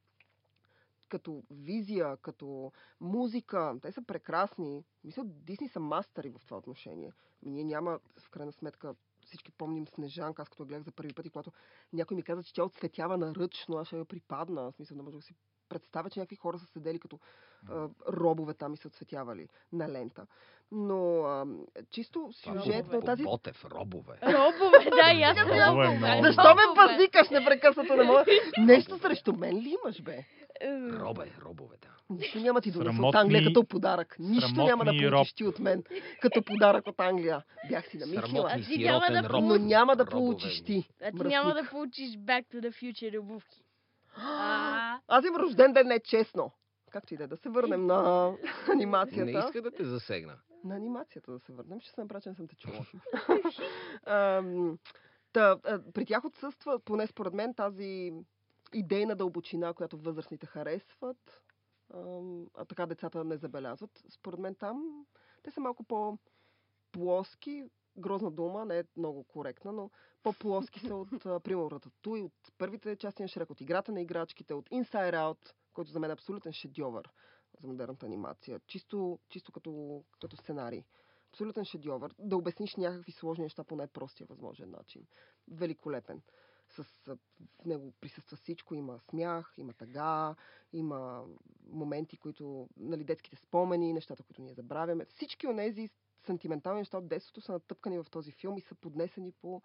[SPEAKER 2] като визия, като музика, те са прекрасни. Мисля, Дисни са мастери в това отношение. Ми ние няма, в крайна сметка, всички помним Снежанка, аз като я гледах за първи път и когато някой ми каза, че тя отцветява наръчно, аз ще я припадна. Аз мисля, да може да си представя, че някакви хора са седели като а, робове там и са отцветявали на лента. Но а, чисто сюжетно
[SPEAKER 1] Робове.
[SPEAKER 2] тази...
[SPEAKER 1] Ботев, робове.
[SPEAKER 4] Робове, да, и аз
[SPEAKER 3] Робове.
[SPEAKER 2] Защо ме пазикаш непрекъснато? Не мога... Нещо срещу мен ли имаш, бе?
[SPEAKER 1] Робе, робове, да.
[SPEAKER 2] Нищо няма ти донеса от Англия като подарък. Нищо няма да получиш ти от мен като подарък от Англия. Бях си намислила.
[SPEAKER 1] Срамотни сиротен роб.
[SPEAKER 2] Но няма да получиш ти.
[SPEAKER 4] А ти няма да получиш Back to the Future обувки. А,
[SPEAKER 2] Аз имам рожден ден, не честно. Както и да е, да се върнем на [LAUGHS] анимацията.
[SPEAKER 1] Не иска да те засегна.
[SPEAKER 2] На анимацията да се върнем. Ще се направя, че не съм те чула. [LAUGHS] Та, при тях отсъства, поне според мен, тази идейна дълбочина, която възрастните харесват, а така децата не забелязват. Според мен там те са малко по-плоски, грозна дума, не е много коректна, но по-плоски са от, а, примерно, Рататуй, от първите части на Шрек, от играта на играчките, от Inside Out, който за мен е абсолютен шедьовър за модерната анимация. Чисто, чисто като, като сценарий. Абсолютен шедьовър. Да обясниш някакви сложни неща по най-простия възможен начин. Великолепен. С, в него присъства всичко. Има смях, има тъга, има моменти, които, нали, детските спомени, нещата, които ние забравяме. Всички от тези сантиментални неща от детството са натъпкани в този филм и са поднесени по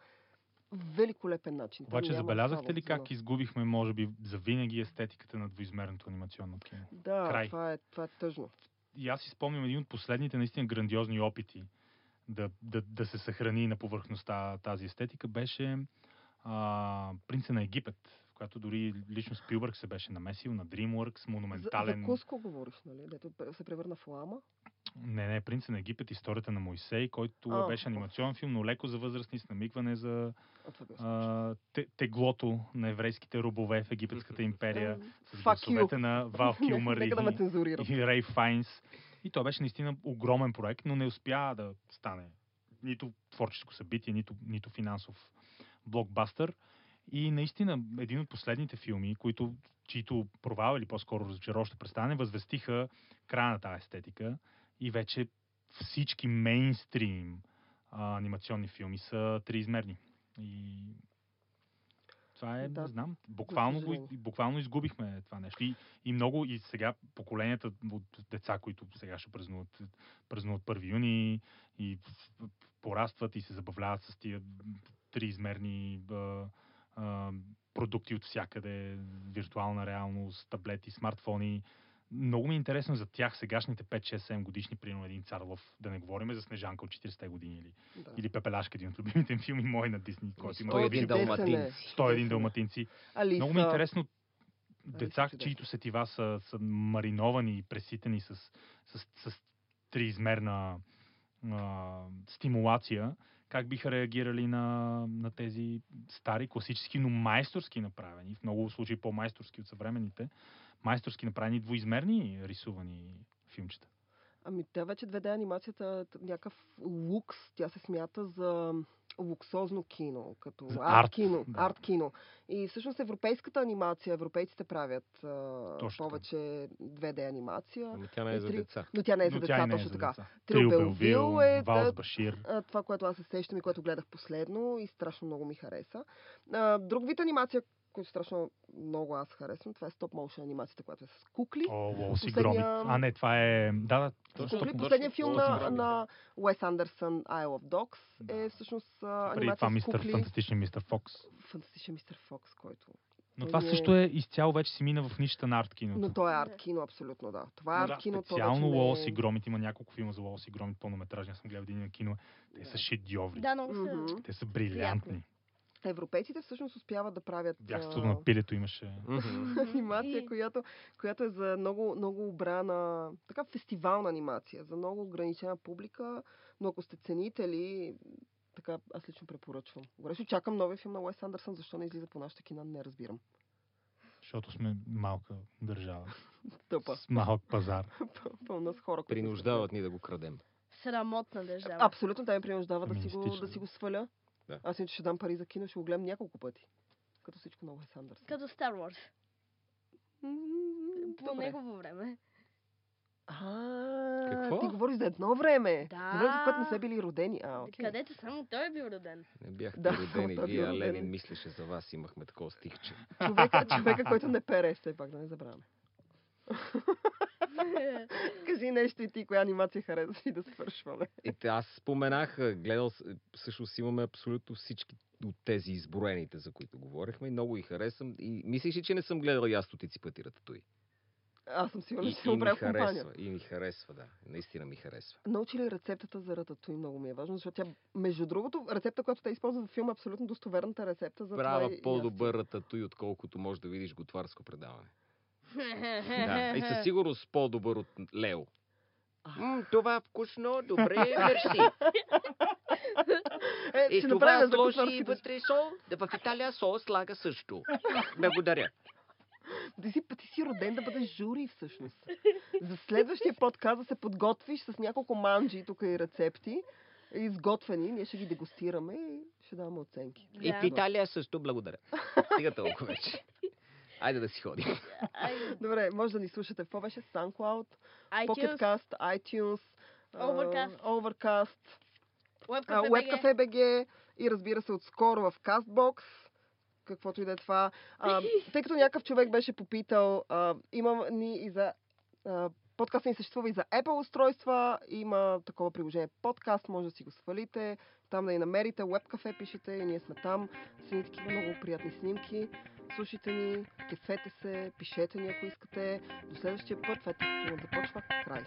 [SPEAKER 2] великолепен начин.
[SPEAKER 3] Обаче забелязахте ли
[SPEAKER 2] за
[SPEAKER 3] как изгубихме, може би, за винаги естетиката на двоизмерното анимационно кино?
[SPEAKER 2] Да,
[SPEAKER 3] край?
[SPEAKER 2] това е, това е тъжно.
[SPEAKER 3] И аз си спомням един от последните наистина грандиозни опити да, да, да се съхрани на повърхността тази естетика беше а, Принца на Египет, в която дори лично Спилбърг се беше намесил на DreamWorks,
[SPEAKER 2] За,
[SPEAKER 3] монументален...
[SPEAKER 2] за Куско говориш, нали? Дето се превърна в лама.
[SPEAKER 3] Не, не, Принца на Египет, историята на Моисей, който
[SPEAKER 2] А,
[SPEAKER 3] беше анимационен филм, но леко за възрастни, с намигване за
[SPEAKER 2] А,
[SPEAKER 3] те, теглото на еврейските робове в Египетската империя, с гласовете на Вал [LAUGHS] Килмър и, и Рей Файнс. И то беше наистина огромен проект, но не успя да стане нито творческо събитие, нито, нито финансов блокбастър. И наистина един от последните филми, които, чието провал или по-скоро разочароващо представяне, възвестиха края на тази естетика и вече всички мейнстрим а, анимационни филми са триизмерни. И това е,
[SPEAKER 2] Да,
[SPEAKER 3] не знам, буквално, го, буквално изгубихме това нещо. И, и много, и сега поколенията от деца, които сега ще празнуват, празнуват 1 юни и порастват и се забавляват с тия триизмерни а, а, продукти от всякъде, виртуална реалност, таблети, смартфони. Много ми е интересно за тях сегашните 5-6-7 годишни, примерно един Царлов, да не говорим за Снежанка от 40-те години или,
[SPEAKER 2] Да.
[SPEAKER 3] или Пепелашка, един от любимите ми филми, мой на Дисни, който има
[SPEAKER 1] 101
[SPEAKER 2] чудесен е.
[SPEAKER 1] далматинци.
[SPEAKER 3] 101
[SPEAKER 2] Чудесен е.
[SPEAKER 3] далматинци.
[SPEAKER 2] Алиса.
[SPEAKER 3] Много ми е интересно деца,
[SPEAKER 2] чудесно.
[SPEAKER 3] чието сетива са, са мариновани и преситени с, с, с триизмерна а, стимулация, как биха реагирали на, на тези стари, класически, но майсторски направени, в много случаи по-майсторски от съвременните, майсторски направени двоизмерни рисувани филмчета.
[SPEAKER 2] Ами тя вече 2D анимацията е някакъв лукс. Тя се смята за луксозно кино, като арт,
[SPEAKER 3] арт,
[SPEAKER 2] кино,
[SPEAKER 3] да.
[SPEAKER 2] арт кино. И всъщност европейската анимация, европейците правят а,
[SPEAKER 3] Точно
[SPEAKER 2] повече 2D анимация,
[SPEAKER 1] Ами тя не е за деца.
[SPEAKER 2] но тя не е за
[SPEAKER 3] Но
[SPEAKER 2] деца,
[SPEAKER 3] е
[SPEAKER 2] точно така. Трил Белвил е,
[SPEAKER 3] Валс Башир.
[SPEAKER 2] това, което аз се сещам и което гледах последно и страшно много ми хареса. А, друг вид анимация, който страшно много аз харесвам, това е стоп motion анимацията, която е с кукли.
[SPEAKER 3] О, Лоси
[SPEAKER 2] Последния-
[SPEAKER 3] Громит. А, не, това е... Да, да.
[SPEAKER 1] Точно,
[SPEAKER 2] Кукли,
[SPEAKER 1] точно.
[SPEAKER 2] последния филм на, на Уес Андерсън, Isle of Dogs,
[SPEAKER 3] Да.
[SPEAKER 2] е всъщност
[SPEAKER 3] Преди
[SPEAKER 2] анимация
[SPEAKER 3] това
[SPEAKER 2] с
[SPEAKER 3] мистер,
[SPEAKER 2] кукли.
[SPEAKER 3] фантастичен мистер Фокс.
[SPEAKER 2] Фантастичен мистер Фокс, който...
[SPEAKER 3] Но
[SPEAKER 2] Той
[SPEAKER 3] това
[SPEAKER 2] е-
[SPEAKER 3] също е изцяло вече си мина в нишата на арт киното.
[SPEAKER 2] Но то е арт кино, абсолютно, да. Това е арт
[SPEAKER 3] да,
[SPEAKER 2] кино, то
[SPEAKER 3] специално
[SPEAKER 2] не е-
[SPEAKER 3] Лоус и Громит. Има няколко филма за Лоус и Громит, пълнометражни. Аз съм гледал един на кино. Те са шедьоври.
[SPEAKER 4] Да, много са.
[SPEAKER 3] Те са брилянтни.
[SPEAKER 4] Приятни.
[SPEAKER 2] Европейците всъщност успяват да правят
[SPEAKER 3] Бягството
[SPEAKER 2] а,
[SPEAKER 3] на пилето имаше.
[SPEAKER 2] Анимация, която, която е за много, много обрана, така фестивална анимация, за много ограничена публика, но ако сте ценители, така аз лично препоръчвам. Горещо чакам новия филм на Уес Андерсън, защо не излиза по нашата кина, не разбирам.
[SPEAKER 3] Защото сме малка държава. [LAUGHS]
[SPEAKER 2] Тъпа.
[SPEAKER 3] С малък пазар. [LAUGHS]
[SPEAKER 2] Пълна с хора, които
[SPEAKER 1] Принуждават ни да го крадем.
[SPEAKER 4] Срамотна държава.
[SPEAKER 2] Абсолютно, те ме принуждава да си, го, да си го сваля.
[SPEAKER 1] Да.
[SPEAKER 2] Аз иначе ще дам пари за кино, ще го гледам няколко пъти. Като всичко на Уес Андерсън.
[SPEAKER 4] Като Star Wars. По
[SPEAKER 2] добре.
[SPEAKER 4] негово време.
[SPEAKER 2] А,
[SPEAKER 1] Какво?
[SPEAKER 2] ти говориш за едно време.
[SPEAKER 4] Да.
[SPEAKER 2] За време, в което не са били родени. А, окей.
[SPEAKER 4] Където само той е бил роден.
[SPEAKER 1] Не бяхте
[SPEAKER 2] Да,
[SPEAKER 1] родени
[SPEAKER 2] той
[SPEAKER 1] вие, а. Ленин мислеше за вас. Имахме такова стихче.
[SPEAKER 2] Човека, човека, който не пере, все пак да не забравяме. [LAUGHS] Кажи нещо и ти, коя анимация харесва и да свършваме.
[SPEAKER 1] И те, аз споменах, гледал, всъщност имаме абсолютно всички от тези изброените, за които говорихме. И много ги харесвам. И мислиш ли, че не съм гледал и аз стотици пъти Рататуй?
[SPEAKER 2] Аз съм сигурна,
[SPEAKER 1] И,
[SPEAKER 2] че си
[SPEAKER 1] и ми
[SPEAKER 2] оправя компания.
[SPEAKER 1] и ми харесва, да. Наистина ми харесва.
[SPEAKER 2] Научи ли рецептата за рататуй? Много ми е важно, защото тя, между другото, рецепта, която те използват в филма, е абсолютно достоверната рецепта за
[SPEAKER 1] Правя
[SPEAKER 2] това. и- и аз
[SPEAKER 1] по-добър Рататуй, отколкото можеш да видиш готварско предаване. Да. И със сигурност по-добър от Лео. М, това вкусно, добре, мерси. [LAUGHS]
[SPEAKER 2] Е,
[SPEAKER 1] И
[SPEAKER 2] ще
[SPEAKER 1] това
[SPEAKER 2] направим за
[SPEAKER 1] сложи
[SPEAKER 2] готварските-
[SPEAKER 1] вътре сол. Да в Италия сол слага също. Благодаря.
[SPEAKER 2] Ти си, ти си роден да бъдеш жури, всъщност. За следващия подкаст да се подготвиш с няколко манджи, тук и рецепти, изготвени, ние ще ги дегустираме и ще даваме оценки.
[SPEAKER 1] И в
[SPEAKER 4] Да.
[SPEAKER 1] Италия също благодаря. Стига толкова вече. Айде да си ходим. [LAUGHS]
[SPEAKER 2] Добре, може да ни слушате. Какво беше? SoundCloud,
[SPEAKER 4] iTunes,
[SPEAKER 2] PocketCast, iTunes,
[SPEAKER 4] Overcast.
[SPEAKER 2] Overcast а,
[SPEAKER 4] WebCafe,
[SPEAKER 2] BG и разбира се отскоро в CastBox, каквото и да е това. А, [LAUGHS] тъй като някакъв човек беше попитал, а, имам ни и за... А, подкаст ни съществува и за Apple устройства. Има такова приложение подкаст, може да си го свалите. Там да ни намерите. Webcafe пишете и ние сме там. С едни такива много приятни снимки. Слушайте ни, кефете се, пишете ни ако искате. До следващия път. Това е започва. Край.